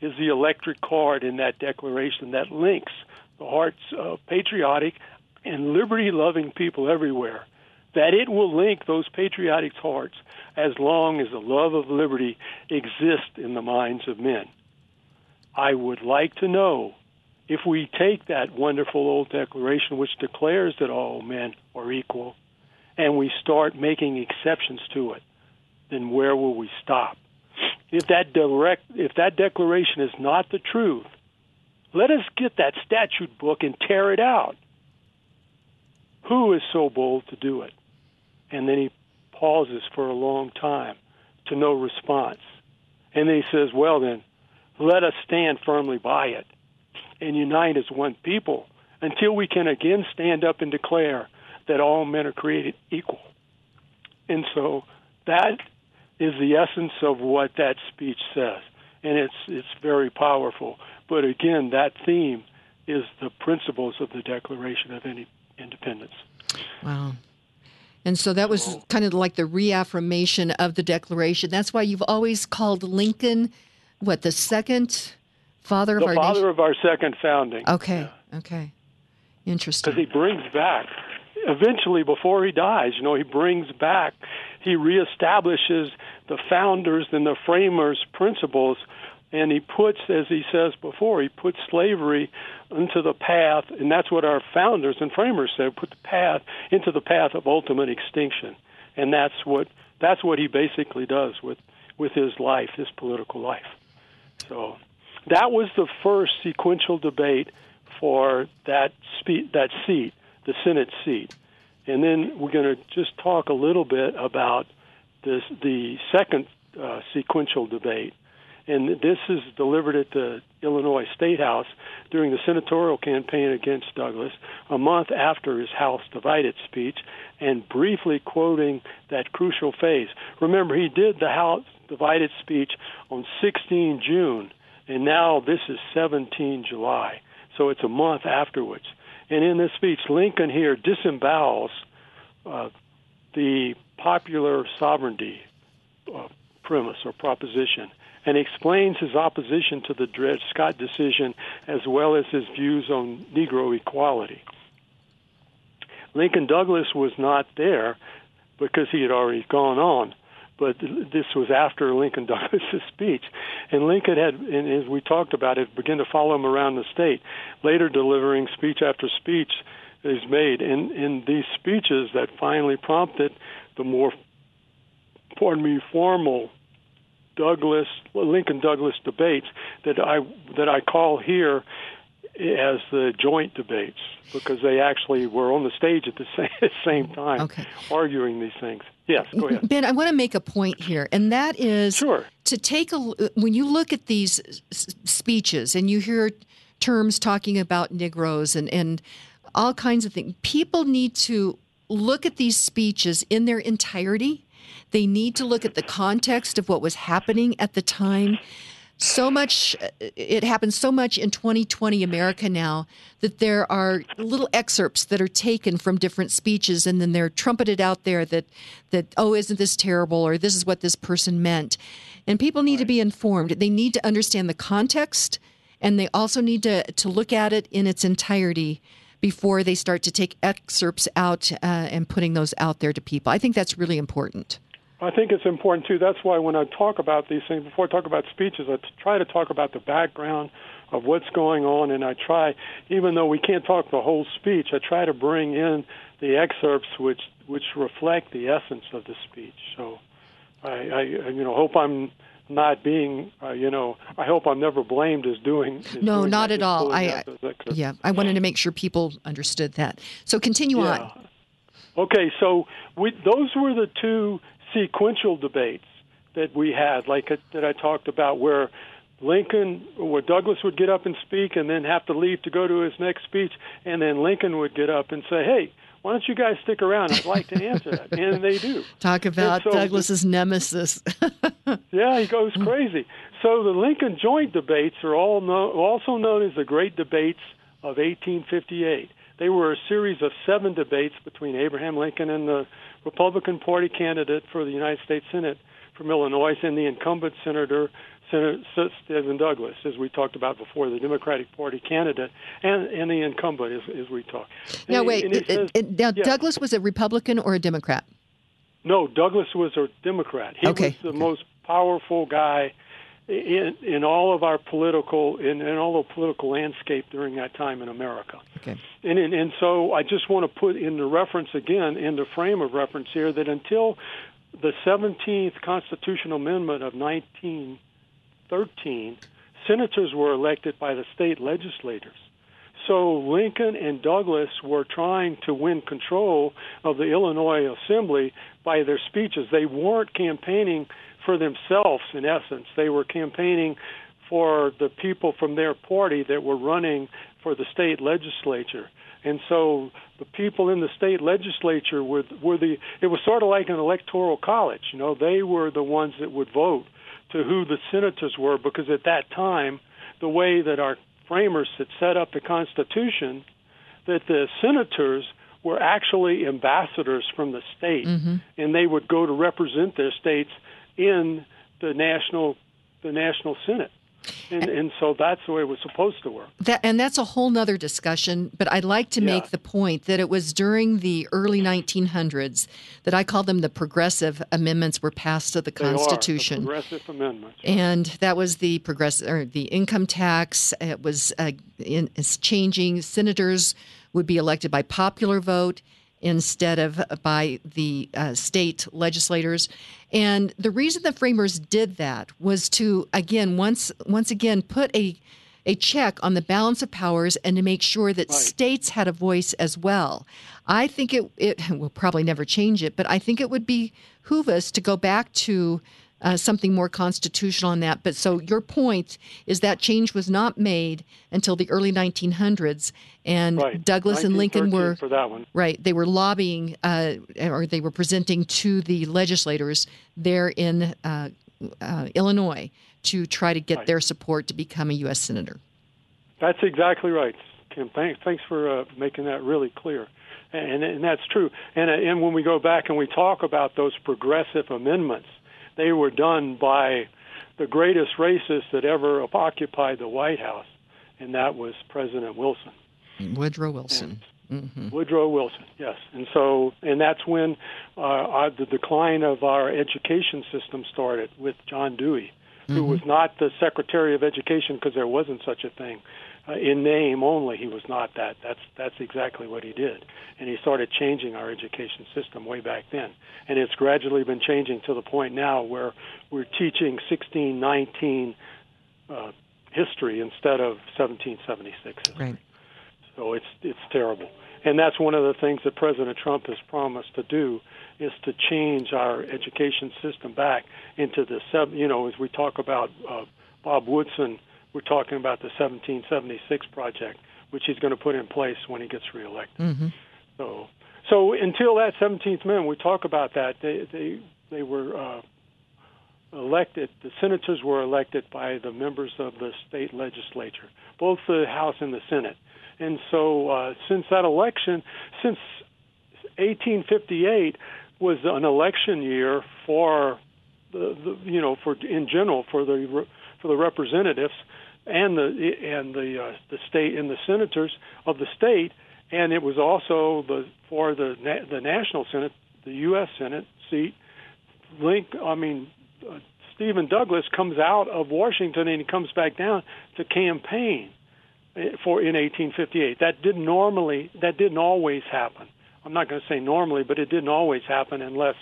is the electric cord in that declaration that links the hearts of patriotic and liberty loving people everywhere that it will link those patriotic hearts as long as the love of liberty exists in the minds of men. I would like to know if we take that wonderful old declaration which declares that all men are equal and we start making exceptions to it, then where will we stop? If that direct if that declaration is not the truth, let us get that statute book and tear it out. Who is so bold to do it? and then he pauses for a long time to no response. And then he says, Well, then, let us stand firmly by it and unite as one people until we can again stand up and declare that all men are created equal. And so that is the essence of what that speech says. And it's it's very powerful. But again, that theme is the principles of the Declaration of Independence. Wow. And so that was kind of like the reaffirmation of the Declaration. That's why you've always called Lincoln, what, the second father of the our father nation? of our second founding. Okay, yeah. okay. Interesting. Because he brings back, eventually, before he dies, you know, he brings back, he reestablishes the founders and the framers' principles and he puts, as he says before, he puts slavery into the path, and that's what our founders and framers said: put the path into the path of ultimate extinction, and that's what that's what he basically does with with his life, his political life. So that was the first sequential debate for that spe- that seat, the Senate seat, and then we're going to just talk a little bit about this the second uh, sequential debate and this is delivered at the Illinois State House during the senatorial campaign against Douglas, a month after his House divided speech, and briefly quoting that crucial phase. Remember, he did the House divided speech on 16 June, and now this is 17 July, so it's a month afterwards. And in this speech, Lincoln here disembowels uh, the popular sovereignty uh, premise or proposition and explains his opposition to the Dred Scott decision as well as his views on Negro equality. Lincoln Douglas was not there because he had already gone on, but this was after Lincoln Douglas's speech, and Lincoln had, and as we talked about it, began to follow him around the state, later delivering speech after speech is made. In in these speeches that finally prompted the more, pardon me, formal Douglas Lincoln Douglas debates that I that I call here as the joint debates because they actually were on the stage at the same, same time okay. arguing these things. Yes, go ahead. Ben, I want to make a point here, and that is sure. to take a when you look at these speeches and you hear terms talking about Negroes and, and all kinds of things, people need to look at these speeches in their entirety. They need to look at the context of what was happening at the time so much it happens so much in 2020 America now that there are little excerpts that are taken from different speeches and then they're trumpeted out there that that oh isn't this terrible or this is what this person meant. And people need right. to be informed. They need to understand the context and they also need to to look at it in its entirety before they start to take excerpts out uh, and putting those out there to people. I think that's really important I think it's important too. That's why when I talk about these things, before I talk about speeches, I try to talk about the background of what's going on, and I try, even though we can't talk the whole speech, I try to bring in the excerpts which which reflect the essence of the speech. So, I, I you know hope I'm not being, uh, you know, I hope I'm never blamed as doing. As no, doing not at all. I, yeah, I wanted to make sure people understood that. So continue yeah. on. Okay, so we, those were the two sequential debates that we had, like a, that I talked about, where Lincoln, where Douglas would get up and speak and then have to leave to go to his next speech, and then Lincoln would get up and say, "Hey, why don't you guys stick around? I'd like to answer that," and they do. Talk about so Douglas's nemesis. yeah, he goes crazy. So the Lincoln joint debates are all also known as the Great Debates of 1858. They were a series of seven debates between Abraham Lincoln and the Republican Party candidate for the United States Senate from Illinois and the incumbent senator, Senator Stephen Douglas, as we talked about before, the Democratic Party candidate, and, and the incumbent, as, as we talked. Now, and, wait. And says, it, now, yeah. Douglas was a Republican or a Democrat? No, Douglas was a Democrat. He okay. was the okay. most powerful guy in in all of our political in, in all the political landscape during that time in America. Okay. And, and and so I just want to put in the reference again in the frame of reference here that until the 17th constitutional amendment of 1913, senators were elected by the state legislators. So Lincoln and Douglas were trying to win control of the Illinois Assembly by their speeches. They weren't campaigning for themselves, in essence. They were campaigning for the people from their party that were running for the state legislature. And so the people in the state legislature were, were the, it was sort of like an electoral college. You know, they were the ones that would vote to who the senators were because at that time, the way that our framers had set up the Constitution, that the senators were actually ambassadors from the state, mm-hmm. and they would go to represent their states in the national the national senate. And, and, so that's the way it was supposed to work. That, and that's a whole nother discussion. But I'd like to yeah. make the point that it was during the early 1900s that I call them the progressive amendments were passed to the they Constitution. Are, the progressive amendments. And that was the progressive or the income tax. It was uh, in, it's changing. Senators would be elected by popular vote instead of by the uh, state legislators. And the reason the framers did that was to again once once again put a a check on the balance of powers and to make sure that right. states had a voice as well. I think it it will probably never change it, but I think it would behoove us to go back to uh, something more constitutional on that. But so your point is that change was not made until the early 1900s, and right. Douglas and Lincoln were for that one. right. They were lobbying, uh, or they were presenting to the legislators there in uh, uh Illinois to try to get right. their support to become a U.S. senator. That's exactly right, Kim. Thanks, thanks for uh, making that really clear. And, and that's true. And, uh, and when we go back and we talk about those progressive amendments, they were done by the greatest racist that ever occupied the White House, and that was President Wilson. Woodrow Wilson. Mm-hmm. Woodrow Wilson, yes, and so and that's when uh, our, the decline of our education system started with John Dewey, who mm-hmm. was not the Secretary of Education because there wasn't such a thing. Uh, in name only, he was not that. That's that's exactly what he did, and he started changing our education system way back then, and it's gradually been changing to the point now where we're teaching 1619 uh, history instead of 1776 history. Right. So it's it's terrible, and that's one of the things that President Trump has promised to do is to change our education system back into the sub. You know, as we talk about uh, Bob Woodson, we're talking about the 1776 project, which he's going to put in place when he gets reelected. Mm-hmm. So, so until that 17th amendment, we talk about that. They they they were. Uh, elected, the senators were elected by the members of the state legislature, both the House and the Senate. And so, uh, since that election, since 1858 was an election year for the, the you know for in general for the for the representatives and the and the uh, the state and the senators of the state, and it was also the for the the national senate, the U.S. Senate seat. Link, I mean, uh, Stephen Douglas comes out of Washington and he comes back down to campaign for in 1858. That didn't normally that didn't always happen. I'm not going to say normally, but it didn't always happen unless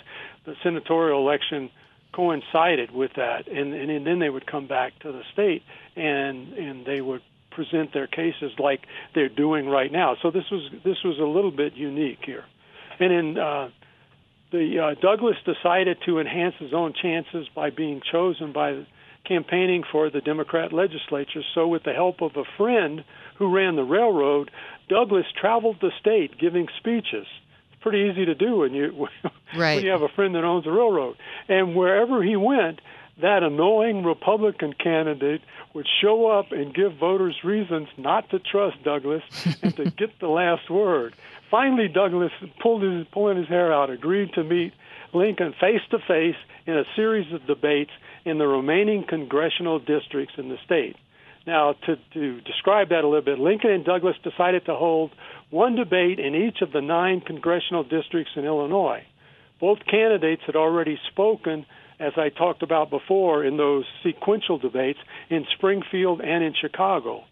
the senatorial election coincided with that, and, and, and then they would come back to the state and and they would present their cases like they're doing right now. So this was this was a little bit unique here, and in uh, the uh, Douglas decided to enhance his own chances by being chosen by campaigning for the Democrat legislature. So, with the help of a friend who ran the railroad, Douglas traveled the state giving speeches. Pretty easy to do when you right. when you have a friend that owns a railroad. And wherever he went, that annoying Republican candidate would show up and give voters reasons not to trust Douglas and to get the last word. Finally, Douglas pulled his pulling his hair out, agreed to meet Lincoln face to face in a series of debates in the remaining congressional districts in the state. Now, to, to describe that a little bit, Lincoln and Douglas decided to hold one debate in each of the nine congressional districts in Illinois. Both candidates had already spoken, as I talked about before, in those sequential debates in Springfield and in Chicago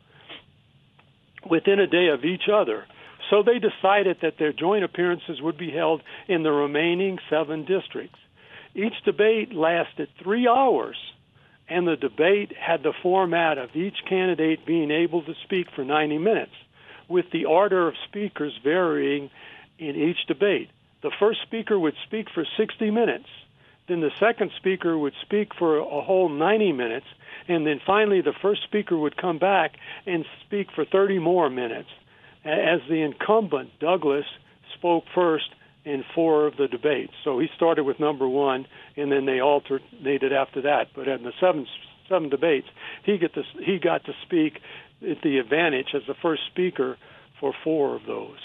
within a day of each other. So they decided that their joint appearances would be held in the remaining seven districts. Each debate lasted three hours, and the debate had the format of each candidate being able to speak for 90 minutes, with the order of speakers varying in each debate. The first speaker would speak for 60 minutes, then the second speaker would speak for a whole 90 minutes, and then finally the first speaker would come back and speak for 30 more minutes. As the incumbent, Douglas spoke first in four of the debates. So he started with number one, and then they alternated after that. But in the seven seven debates, he get to he got to speak at the advantage as the first speaker for four of those.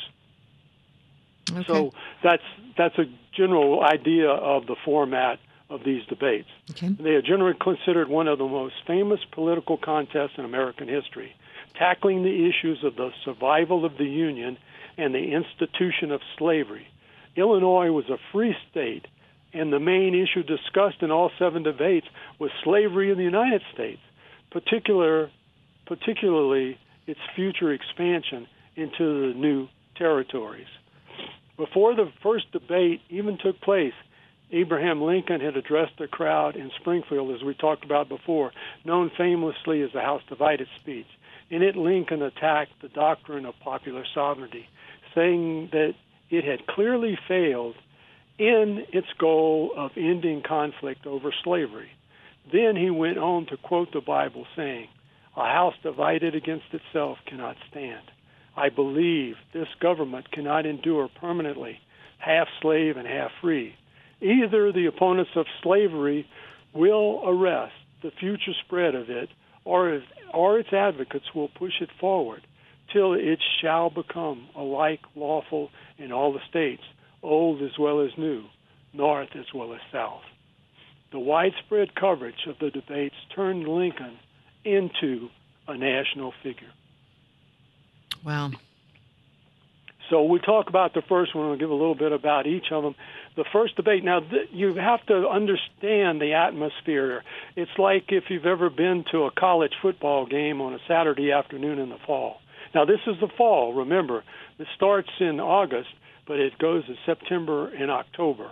Okay. So that's that's a general idea of the format of these debates. Okay. They are generally considered one of the most famous political contests in American history, tackling the issues of the survival of the Union and the institution of slavery Illinois was a free state, and the main issue discussed in all seven debates was slavery in the United States, particular, particularly its future expansion into the new territories. Before the first debate even took place, Abraham Lincoln had addressed the crowd in Springfield, as we talked about before, known famously as the House Divided speech. In it, Lincoln attacked the doctrine of popular sovereignty, saying that it had clearly failed in its goal of ending conflict over slavery. Then he went on to quote the Bible, saying, A house divided against itself cannot stand. I believe this government cannot endure permanently, half slave and half free. Either the opponents of slavery will arrest the future spread of it, or, or its advocates will push it forward till it shall become alike lawful in all the states, old as well as new, north as well as south. the widespread coverage of the debates turned Lincoln into a national figure. Wow. So we talk about the first one. We'll give a little bit about each of them. The first debate. Now th- you have to understand the atmosphere. It's like if you've ever been to a college football game on a Saturday afternoon in the fall. Now this is the fall. Remember, it starts in August, but it goes to September and October,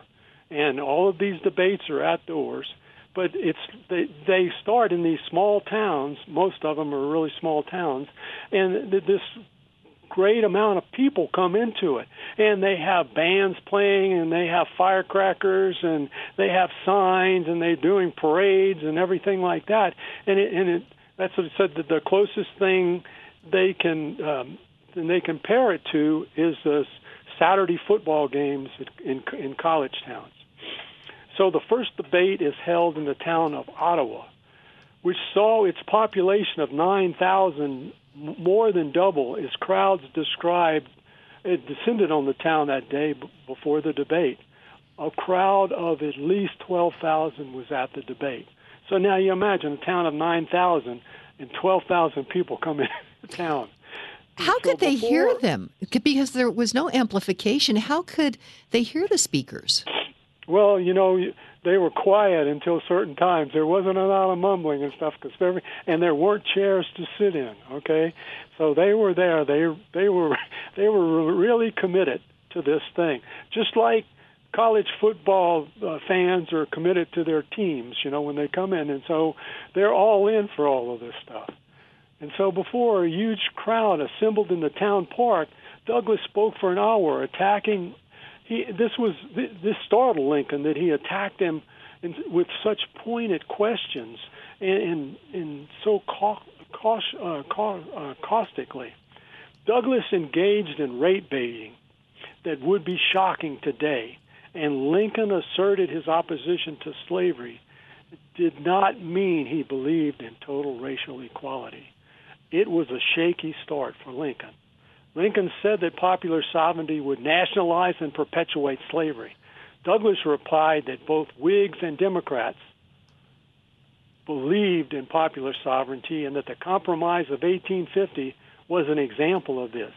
and all of these debates are outdoors. But it's they they start in these small towns. Most of them are really small towns, and this great amount of people come into it and they have bands playing and they have firecrackers and they have signs and they're doing parades and everything like that and it and it that's what it said that the closest thing they can um and they compare it to is the Saturday football games in in college towns. So the first debate is held in the town of Ottawa, which saw its population of 9,000 more than double as crowds described it descended on the town that day before the debate. A crowd of at least 12,000 was at the debate. So now you imagine a town of 9,000 and 12,000 people come into town. How so could they before, hear them? Because there was no amplification. How could they hear the speakers? Well, you know, they were quiet until certain times. There wasn't a lot of mumbling and stuff because every and there weren't chairs to sit in. Okay, so they were there. They they were they were really committed to this thing, just like college football uh, fans are committed to their teams. You know, when they come in, and so they're all in for all of this stuff. And so before a huge crowd assembled in the town park, Douglas spoke for an hour, attacking he this was this startled Lincoln that he attacked him in, with such pointed questions and and, and so uh, uh, caustically. Douglas engaged in rate baiting that would be shocking today, and Lincoln asserted his opposition to slavery did not mean he believed in total racial equality. It was a shaky start for Lincoln. Lincoln said that popular sovereignty would nationalize and perpetuate slavery. Douglas replied that both Whigs and Democrats believed in popular sovereignty and that the Compromise of 1850 was an example of this.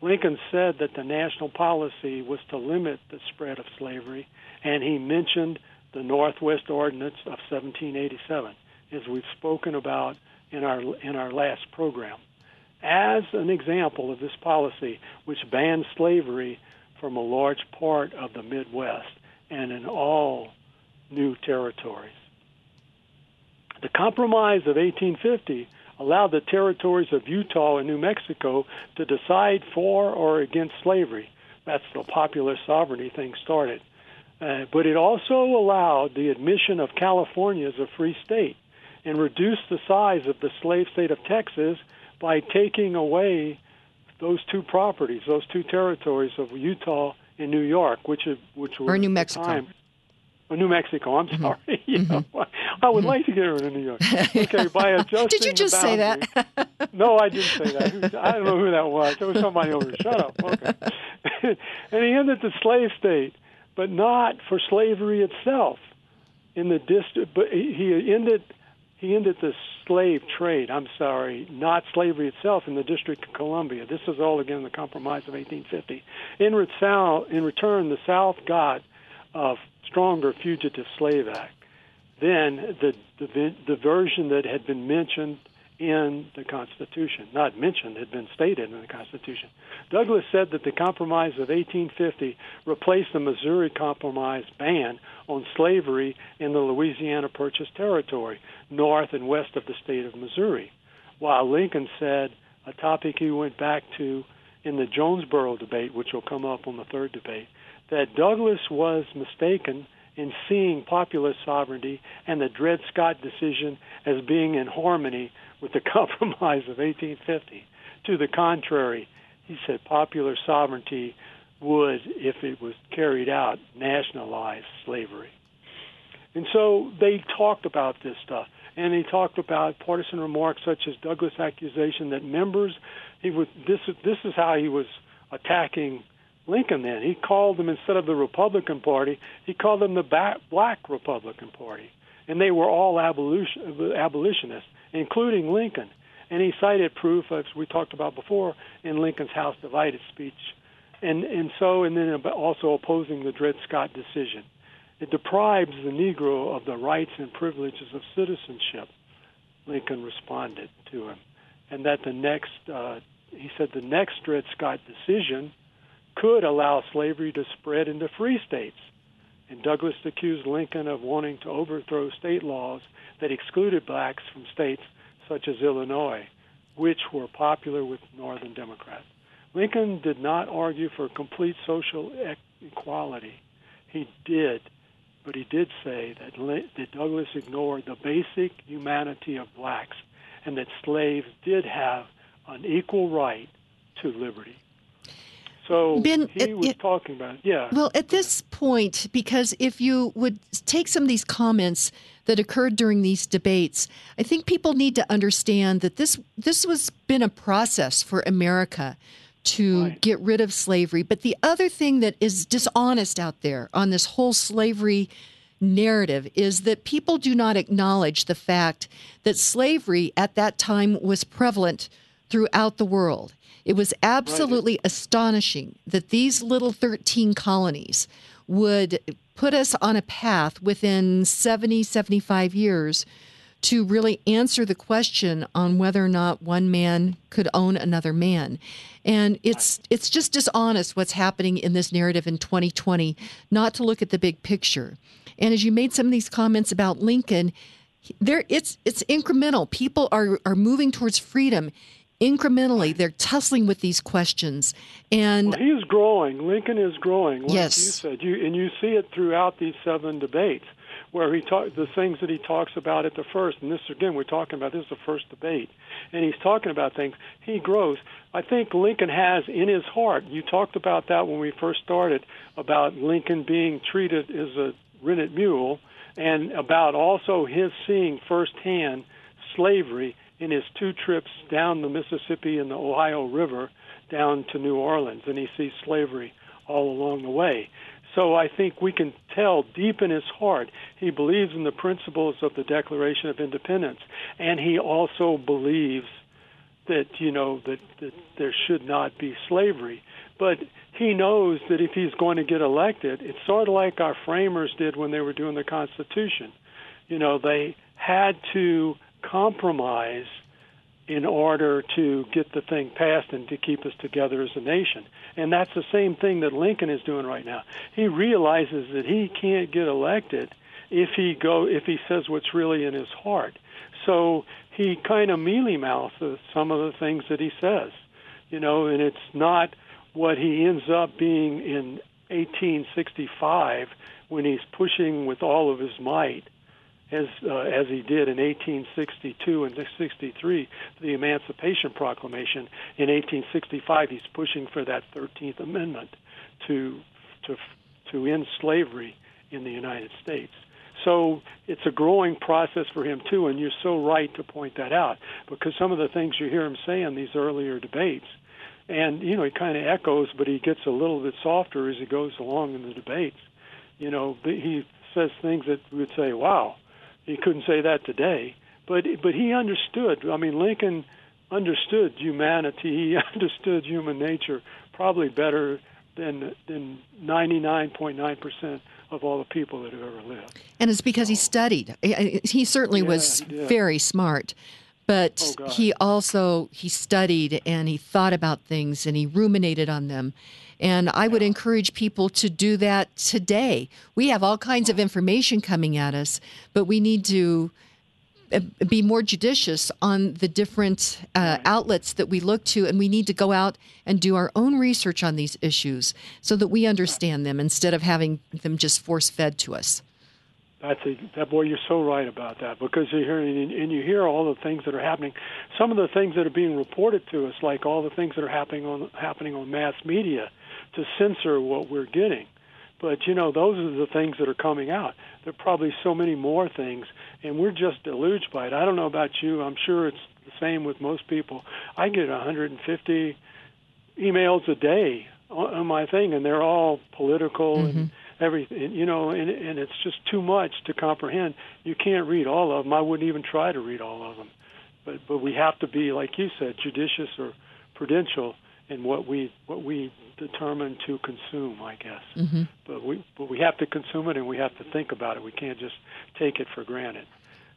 Lincoln said that the national policy was to limit the spread of slavery, and he mentioned the Northwest Ordinance of 1787, as we've spoken about in our in our last program as an example of this policy, which banned slavery from a large part of the Midwest and in all new territories. The Compromise of 1850 allowed the territories of Utah and New Mexico to decide for or against slavery. That's the popular sovereignty thing started. Uh, but it also allowed the admission of California as a free state and reduced the size of the slave state of Texas by taking away those two properties, those two territories of Utah and New York, which which were or New Mexico. Time, or New Mexico. I'm mm-hmm. sorry. Mm-hmm. I would mm-hmm. like to get rid of New York. Okay, by adjusting. Did you just say that? no, I didn't say that. I don't know who that was. There was somebody over. Shut up. Okay. and he ended the slave state, but not for slavery itself. In the district, but he ended he ended the slave trade. I'm sorry, not slavery itself in the District of Columbia. This is all again the Compromise of 1850. In, return, the South got a stronger Fugitive Slave Act. Then the, the the version that had been mentioned in the Constitution, not mentioned, had been stated in the Constitution. Douglas said that the Compromise of 1850 replaced the Missouri Compromise ban on slavery in the Louisiana Purchase territory, north and west of the state of Missouri, while Lincoln said, a topic he went back to in the Jonesboro debate, which will come up on the third debate, that Douglas was mistaken in seeing popular sovereignty and the Dred Scott decision as being in harmony with the Compromise of 1850. To the contrary, he said popular sovereignty would, if it was carried out, nationalize slavery. And so they talked about this stuff, and they talked about partisan remarks such as Douglas' accusation that members, he was this. This is how he was attacking Lincoln then. He called them instead of the Republican Party, he called them the Black Republican Party, and they were all abolition, abolitionists, including Lincoln. And he cited proof, as we talked about before, in Lincoln's House Divided speech, and and so and then also opposing the Dred Scott decision. It deprives the Negro of the rights and privileges of citizenship. Lincoln responded to him, and that the next, uh, he said, the next Dred Scott decision could allow slavery to spread into free states. And Douglas accused Lincoln of wanting to overthrow state laws that excluded blacks from states such as Illinois, which were popular with Northern Democrats. Lincoln did not argue for complete social equality. He did, but he did say that, that Douglas ignored the basic humanity of blacks and that slaves did have an equal right to liberty. So ben, he it, was it, talking about, it. yeah. Well, at this point, because if you would take some of these comments that occurred during these debates, I think people need to understand that this this was been a process for America to right. get rid of slavery. But the other thing that is dishonest out there on this whole slavery narrative is that people do not acknowledge the fact that slavery at that time was prevalent throughout the world. It was absolutely right. astonishing that these little 13 colonies would put us on a path within 70, 75 years to really answer the question on whether or not one man could own another man. And it's it's just dishonest what's happening in this narrative in 2020 not to look at the big picture. And as you made some of these comments about Lincoln, there it's it's incremental. People are are moving towards freedom incrementally they're tussling with these questions. And well, he's growing. Lincoln is growing like yes. you said. You and you see it throughout these seven debates where he talk the things that he talks about at the first and this again we're talking about this is the first debate and he's talking about things. He grows. I think lincoln has in his heart you talked about that when we first started about lincoln being treated as a rented mule and about also his seeing firsthand slavery in his two trips down the Mississippi and the Ohio River down to New Orleans, and he sees slavery all along the way. So I think we can tell deep in his heart he believes in the principles of the Declaration of Independence, and he also believes that you know that, that there should not be slavery. But he knows that if he's going to get elected, it's sort of like our framers did when they were doing the Constitution. You know, they had to compromise in order to get the thing passed and to keep us together as a nation. And that's the same thing that Lincoln is doing right now. He realizes that he can't get elected if he go if he says what's really in his heart. So he kind of mealy mouths some of the things that he says, you know, and it's not what he ends up being in 1865 when he's pushing with all of his might as uh, as he did in 1862 and 63, the Emancipation Proclamation. In 1865, he's pushing for that 13th Amendment to to to end slavery in the United States. So it's a growing process for him too, and you're so right to point that out because some of the things you hear him say in these earlier debates, and you know he kind of echoes, but he gets a little bit softer as he goes along in the debates. You know, he says things that we would say, "Wow, he couldn't say that today, but but he understood. I mean, Lincoln understood humanity. He understood human nature probably better than than 99.9 percent of all the people that have ever lived. And it's because he studied. He certainly yeah, was very smart, but oh, he also he studied and he thought about things and he ruminated on them. And I would encourage people to do that today. We have all kinds of information coming at us, but we need to uh, be more judicious on the different uh, outlets that we look to, and we need to go out and do our own research on these issues so that we understand them instead of having them just force fed to us. That's a, that boy. You're so right about that because you hear and you hear all the things that are happening. Some of the things that are being reported to us, like all the things that are happening on happening on mass media, to censor what we're getting. But you know, those are the things that are coming out. There are probably so many more things, and we're just deluged by it. I don't know about you. I'm sure it's the same with most people. I get 150 emails a day on my thing, and they're all political Mm-hmm. and everything. You know, and and it's just too much to comprehend. You can't read all of them. I wouldn't even try to read all of them. But but we have to be, like you said, judicious or prudential in what we what we determine to consume. I guess. Mm-hmm. But we but we have to consume it, and we have to think about it. We can't just take it for granted.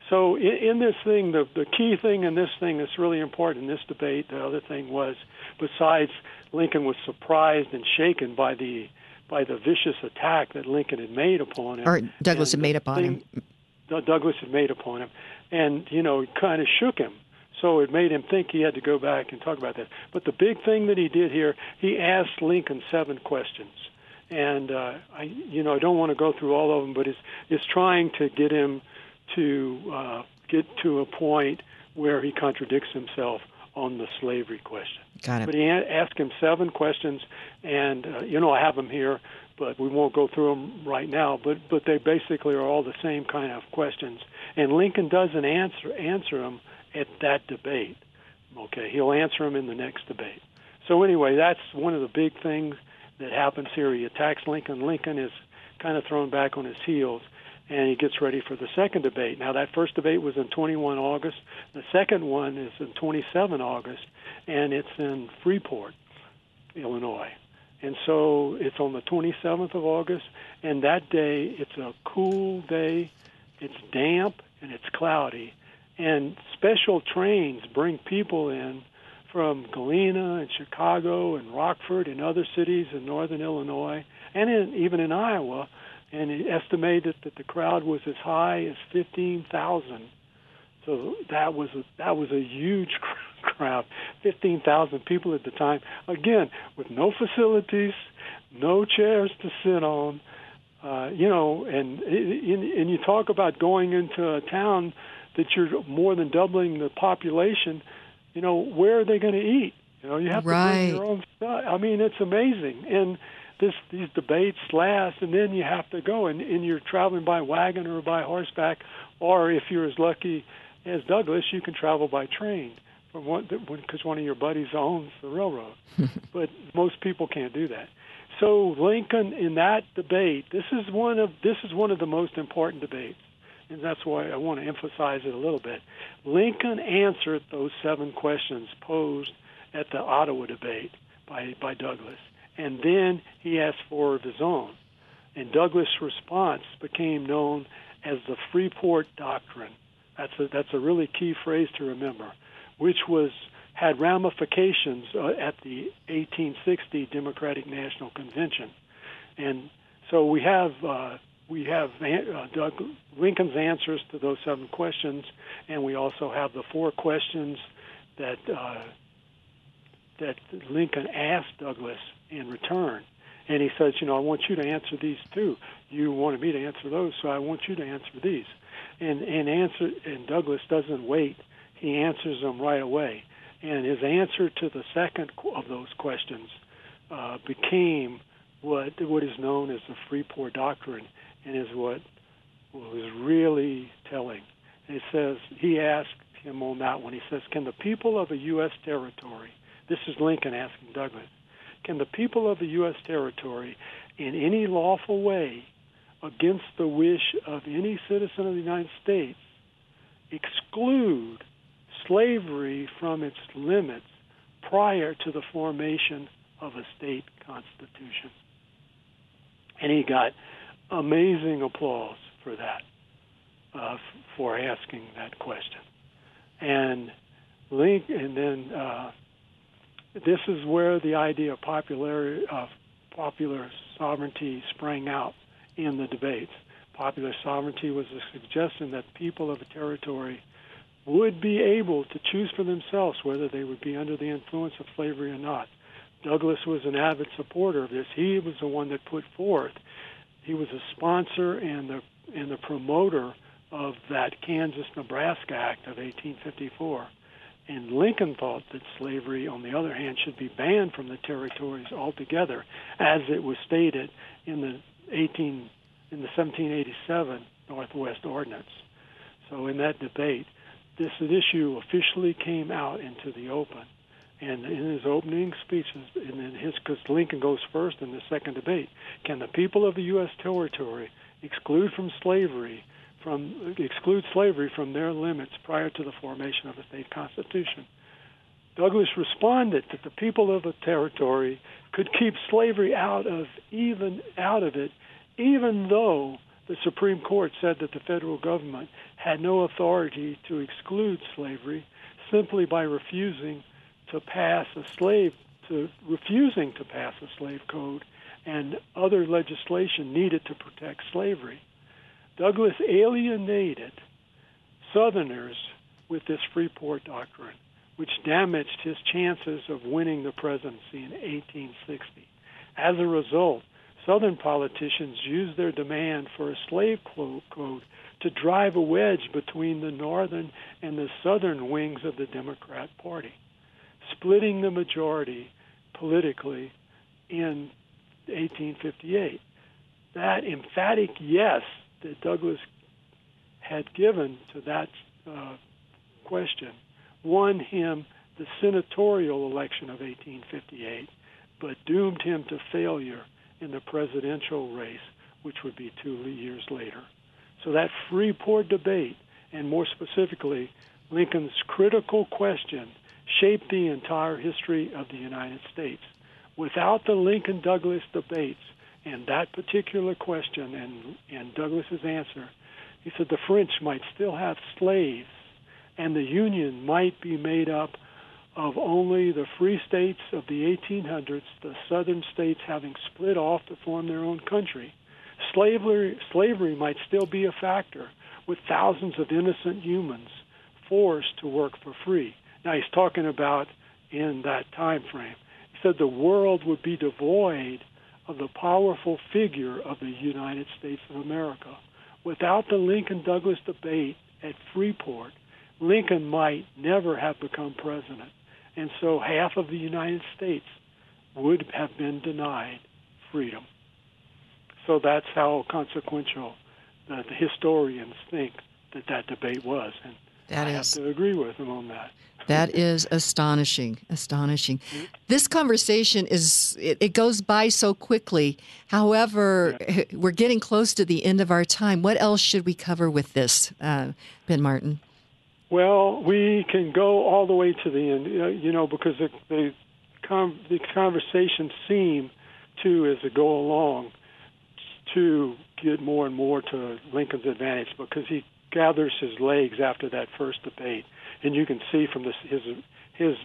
So in, in this thing, the the key thing in this thing that's really important in this debate, the other thing was, besides Lincoln was surprised and shaken by the by the vicious attack that Lincoln had made upon him, Or Douglas had made upon him. thing- Doug- Douglas had made upon him, and you know, kind of shook him. So it made him think he had to go back and talk about that. But the big thing that he did here, he asked Lincoln seven questions, and uh, I, you know, I don't want to go through all of them, but it's it's trying to get him to uh, get to a point where he contradicts himself on the slavery question. Got it. But he a- asked him seven questions, and uh, you know I have them here, but we won't go through them right now. But but they basically are all the same kind of questions, and Lincoln doesn't answer answer them at that debate. Okay, he'll answer them in the next debate. So anyway, that's one of the big things that happens here. He attacks Lincoln. Lincoln is kind of thrown back on his heels, and he gets ready for the second debate. Now that first debate was in 21 August. The second one is in 27 August, and it's in Freeport, Illinois. And so it's on the 27th of August, and that day it's a cool day. It's damp and it's cloudy, and special trains bring people in from Galena and Chicago and Rockford and other cities in northern Illinois and in, even in Iowa. And it estimated that the crowd was as high as 15,000. So that was a, that was a huge crowd, 15,000 people at the time. Again, with no facilities, no chairs to sit on, uh, you know, and and you talk about going into a town that you're more than doubling the population. You know, where are they going to eat? You know, you have Right. to bring your own stuff. I mean, it's amazing. And this these debates last, and then you have to go, and, and you're traveling by wagon or by horseback, or if you're as lucky as Douglas, you can travel by train from one because one of your buddies owns the railroad. but most people can't do that. So Lincoln, in that debate, this is one of this is one of the most important debates, and that's why I want to emphasize it a little bit. Lincoln answered those seven questions posed at the Ottawa debate by by Douglas, and then he asked four of his own, and Douglas' response became known as the Freeport Doctrine. That's a that's a really key phrase to remember, which was had ramifications uh, at the 1860 Democratic National Convention, and so we have uh, we have uh, Doug Lincoln's answers to those seven questions, and we also have the four questions that uh, that Lincoln asked Douglas in return. And he says, you know, I want you to answer these too. You wanted me to answer those, so I want you to answer these. And and answer and Douglas doesn't wait. He answers them right away. And his answer to the second of those questions uh, became what what is known as the Freeport Doctrine, and is what was really telling. He says he asked him on that one. He says, "Can the people of a U.S. territory?" This is Lincoln asking Douglas. Can the people of the U.S. territory, in any lawful way, against the wish of any citizen of the United States, exclude slavery from its limits prior to the formation of a state constitution? And he got amazing applause for that, uh, for asking that question. And Link, and then uh, this is where the idea of popular of popular sovereignty sprang out in the debates. Popular sovereignty was a suggestion that people of a territory would be able to choose for themselves whether they would be under the influence of slavery or not. Douglas was an avid supporter of this. He was the one that put forth. He was a sponsor and the and the promoter of that Kansas-Nebraska Act of 1854. And Lincoln thought that slavery, on the other hand, should be banned from the territories altogether, as it was stated in the 18 in the 1787 Northwest Ordinance. So in that debate, this issue officially came out into the open, And in his opening speeches, and in his, because Lincoln goes first in the second debate, can the people of the U.S. territory exclude from slavery, from exclude slavery from their limits prior to the formation of a state constitution? Douglas responded that the people of the territory could keep slavery out of even out of it, even though the Supreme Court said that the federal government had no authority to exclude slavery simply by refusing to pass a slave to refusing to pass a slave code and other legislation needed to protect slavery. Douglas alienated Southerners with this Freeport doctrine, which damaged his chances of winning the presidency in 1860. As a result, Southern politicians used their demand for a slave code to drive a wedge between the northern and the southern wings of the Democrat Party, splitting the majority politically in 1858. That emphatic yes that Douglas had given to that uh, question won him the senatorial election of 1858, but doomed him to failure in the presidential race, which would be two years later. So that Freeport debate, and more specifically, Lincoln's critical question, shaped the entire history of the United States. Without the Lincoln Douglas debates and that particular question and, and Douglas's answer, he said the French might still have slaves and the Union might be made up of only the free states of the 1800s, the southern states having split off to form their own country. Slavery, slavery might still be a factor, with thousands of innocent humans forced to work for free. Now he's talking about in that time frame. He said the world would be devoid of the powerful figure of the United States of America. Without the Lincoln Douglas debate at Freeport, Lincoln might never have become president and so half of the United States would have been denied freedom. So that's how consequential the, historians think that that debate was, and that I is, have to agree with him on that. That is astonishing, astonishing. This conversation is it, it goes by so quickly. However, yeah. we're getting close to the end of our time. What else should we cover with this, uh, Ben Martin? Well, we can go all the way to the end, you know, because the the, com- the conversations seem to, as they go along, to get more and more to Lincoln's advantage because he gathers his legs after that first debate, and you can see from this his his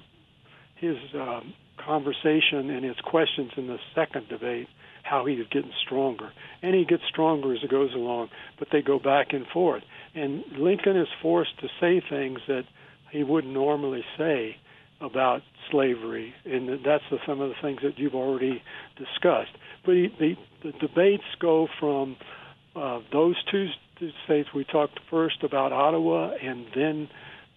his um, conversation and his questions in the second debate how he is getting stronger, and he gets stronger as it goes along. But they go back and forth, and Lincoln is forced to say things that he wouldn't normally say about slavery, and that's the, some of the things that you've already discussed. But he, the, the debates go from uh, those two states. We talked first about Ottawa, and then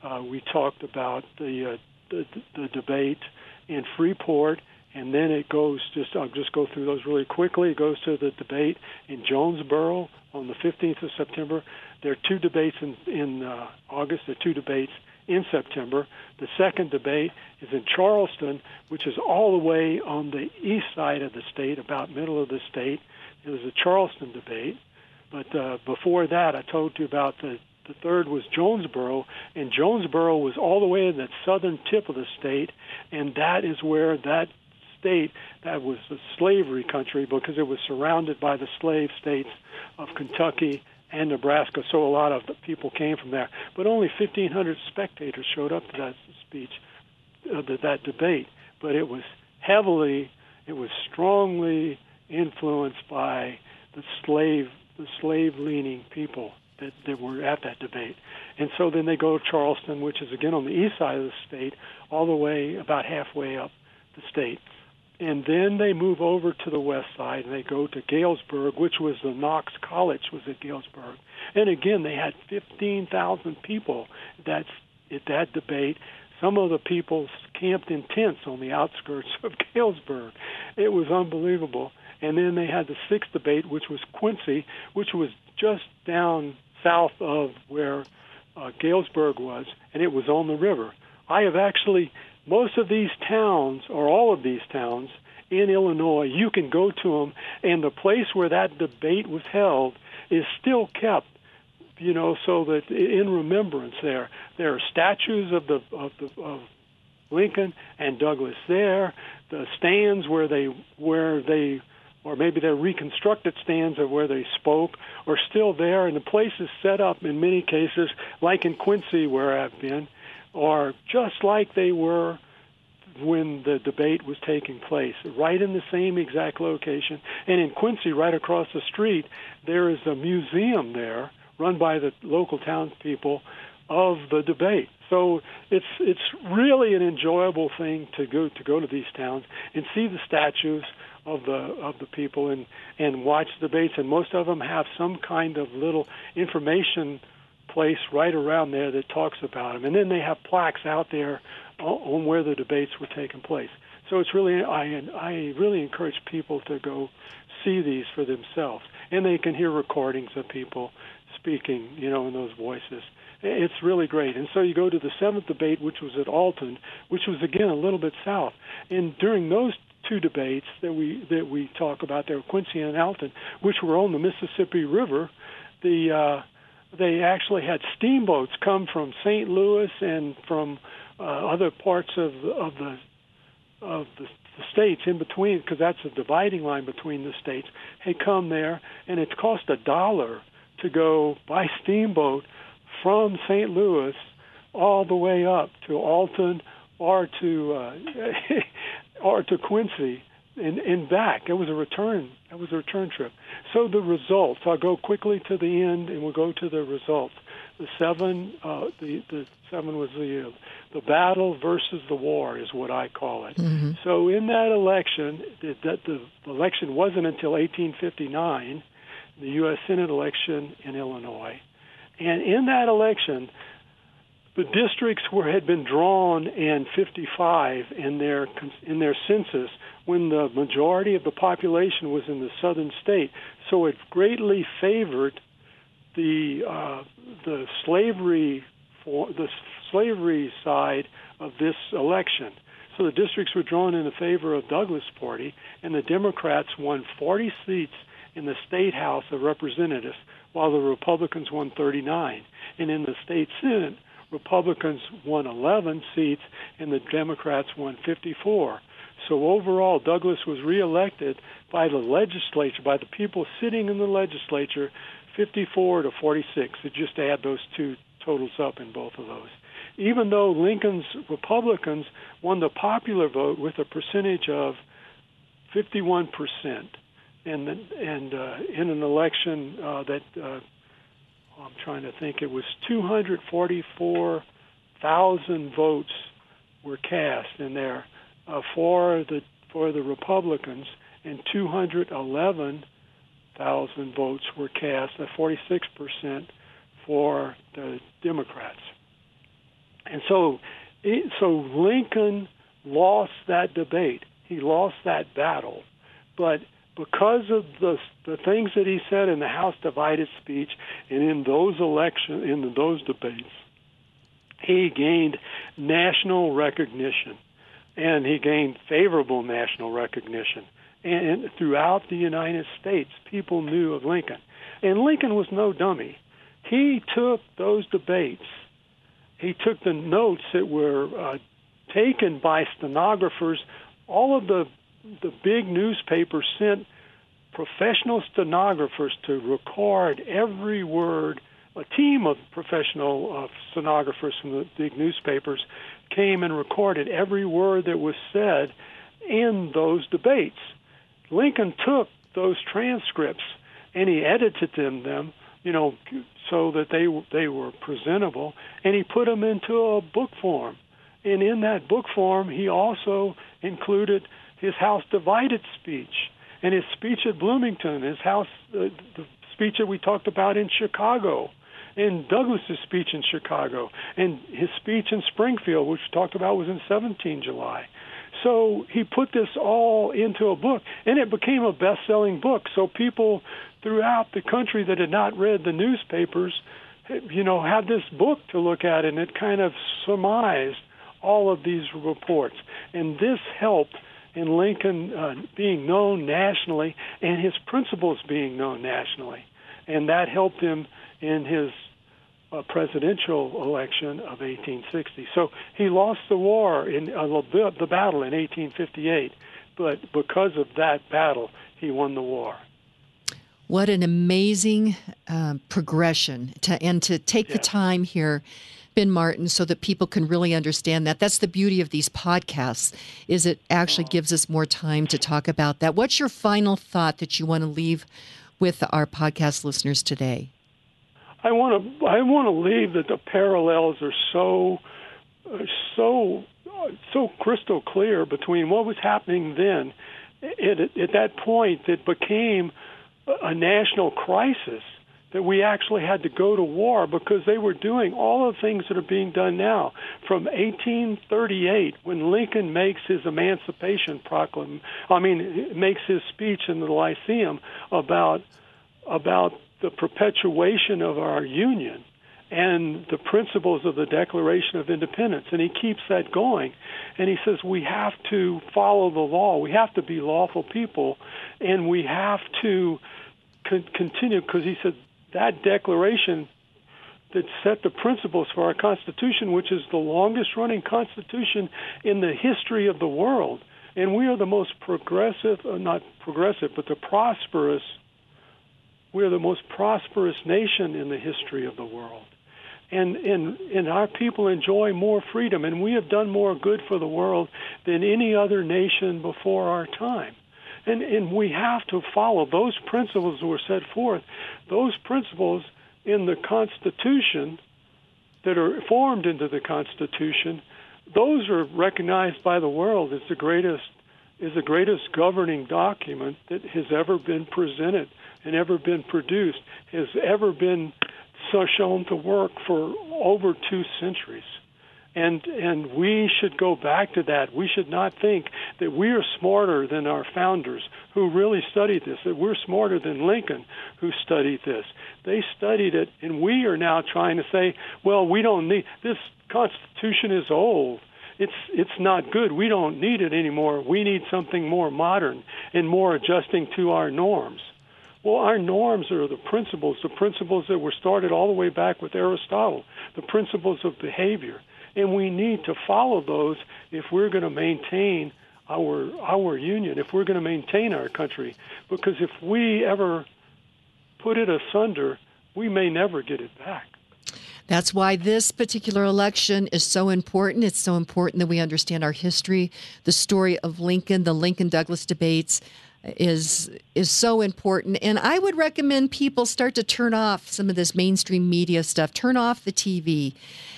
uh, we talked about the, uh, the the debate in Freeport, and then it goes just I'll just go through those really quickly. It goes to the debate in Jonesboro on the 15th of September. There are two debates in in uh, August. There are two debates in September. The second debate is in Charleston, which is all the way on the east side of the state, about middle of the state. It was a Charleston debate. But uh, before that, I told you about the the third was Jonesboro, and Jonesboro was all the way in the southern tip of the state, and that is where that state that was a slavery country because it was surrounded by the slave states of Kentucky and Nebraska. So a lot of people came from there, but only 1,500 spectators showed up to that speech, uh, that debate. But it was heavily, it was strongly influenced by the slave, the slave-leaning people that, that were at that debate. And so then they go to Charleston, which is again on the east side of the state, all the way about halfway up the state and then they move over to the west side and they go to Galesburg, which was the Knox College was at Galesburg. And again, they had 15,000 people that's at that debate. Some of the people camped in tents on the outskirts of Galesburg. It was unbelievable. And then they had the sixth debate, which was Quincy, which was just down south of where uh, Galesburg was, and it was on the river. I have actually most of these towns, or all of these towns in Illinois, you can go to them, and the place where that debate was held is still kept. You know, so that in remembrance, there there are statues of the of the of Lincoln and Douglas there. The stands where they where they or maybe they're reconstructed stands of where they spoke are still there, and the place is set up in many cases, like in Quincy where I've been, or just like they were when the debate was taking place, right in the same exact location. And in Quincy, right across the street, there is a museum there run by the local townspeople of the debate. So it's it's really an enjoyable thing to go to go to these towns and see the statues of the of the people and and watch debates. And most of them have some kind of little information place right around there that talks about them and then they have plaques out there on where the debates were taking place. So it's really I I really encourage people to go see these for themselves. And they can hear recordings of people speaking you know in those voices. It's really great. And so you go to the seventh debate, which was at Alton, which was again a little bit south. And during those two debates that we that we talk about there, Quincy and Alton, which were on the Mississippi River. The uh, they actually had steamboats come from St. Louis and from uh, other parts of of the of the, the states in between, because that's a dividing line between the states. Had come there, and it cost a dollar to go by steamboat from St. Louis all the way up to Alton or to uh, or to Quincy and, and back. It was a return. It was a return trip. So the results. I'll go quickly to the end, and we'll go to the results. The seven. Uh, the the seven was the uh, the battle versus the war is what I call it. Mm-hmm. So in that election, that the election wasn't until 1859, the U.S. Senate election in Illinois, and in that election, the districts were had been drawn in 55 in their in their census when the majority of the population was in the southern state. So it greatly favored the uh, the slavery for the slavery side of this election. So the districts were drawn in favor of Douglas' party, and the Democrats won 40 seats in the state House of Representatives, while the Republicans won 39. And in the state Senate, Republicans won 11 seats and the Democrats won 54. So overall, Douglas was reelected by the legislature, by the people sitting in the legislature, 54 to 46. So just add those two totals up in both of those. Even though Lincoln's Republicans won the popular vote with a percentage of 51 percent, and and uh, in an election uh, that uh, I'm trying to think, it was 244,000 votes were cast in there uh, for the for the Republicans, and 211,000 votes were cast, at 46 percent for the Democrats. And so, it, so Lincoln lost that debate. He lost that battle, but because of the the things that he said in the House divided speech and in those election in those debates, he gained national recognition, and he gained favorable national recognition. And throughout the United States, people knew of Lincoln, and Lincoln was no dummy. He took those debates. He took the notes that were uh, taken by stenographers. All of the the big newspapers sent professional stenographers to record every word. A team of professional uh, stenographers from the big newspapers came and recorded every word that was said in those debates. Lincoln took those transcripts and he edited them, them you know, so that they they were presentable, and he put them into a book form. And in that book form, he also included his House divided speech and his speech at Bloomington, his House, uh, the speech that we talked about in Chicago, and Douglas's speech in Chicago, and his speech in Springfield, which we talked about was in 17 July. So he put this all into a book, and it became a best-selling book. So people throughout the country that had not read the newspapers, you know, had this book to look at, and it kind of surmised all of these reports. And this helped in Lincoln uh, being known nationally and his principles being known nationally. And that helped him in his uh, presidential election of 1860. So he lost the war in uh, the battle in 1858, but because of that battle, he won the war. What an amazing uh, progression to and to take yeah. the time here Ben Martin so that people can really understand that. That's the beauty of these podcasts is it actually gives us more time to talk about that. What's your final thought that you want to leave with our podcast listeners today? I want to I want to leave that the parallels are so so so crystal clear between what was happening then at, at that point that became a national crisis that we actually had to go to war because they were doing all the things that are being done now. From 1838, when Lincoln makes his Emancipation Proclamation, I mean, makes his speech in the Lyceum about about the perpetuation of our union and the principles of the Declaration of Independence. And he keeps that going. And he says we have to follow the law. We have to be lawful people. And we have to con- continue, because he said that declaration that set the principles for our Constitution, which is the longest running Constitution in the history of the world. And we are the most progressive, uh, not progressive, but the prosperous, we are the most prosperous nation in the history of the world. And, and, and our people enjoy more freedom, and we have done more good for the world than any other nation before our time. And, and we have to follow those principles that were set forth. Those principles in the Constitution that are formed into the Constitution, those are recognized by the world as the greatest is the greatest governing document that has ever been presented and ever been produced, has ever been so shown to work for over two centuries and and we should go back to that. We should not think that we are smarter than our founders who really studied this. That we're smarter than Lincoln who studied this. They studied it, and we are now trying to say, well, we don't need this Constitution is old. It's it's not good. We don't need it anymore. We need something more modern and more adjusting to our norms. Well, our norms are the principles, the principles that were started all the way back with Aristotle, the principles of behavior and we need to follow those if we're going to maintain our our union, if we're going to maintain our country. Because if we ever put it asunder, we may never get it back. That's why this particular election is so important. It's so important that we understand our history, the story of Lincoln, the Lincoln Douglas debates is is so important and i would recommend people start to turn off some of this mainstream media stuff turn off the tv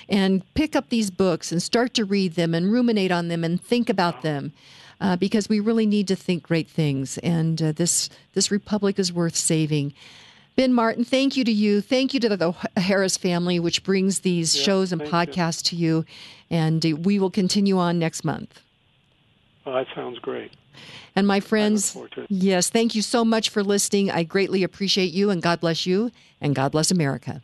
and pick up these books and start to read them and ruminate on them and think about them uh, because we really need to think great things and uh, this this republic is worth saving Ben Martin, thank you to you. Thank you to the Harris family, which brings these yeah, shows and podcasts you. to you. And uh, we will continue on next month. Well, that sounds great. And my friends, yes, thank you so much for listening. I greatly appreciate you, and God bless you, and God bless America.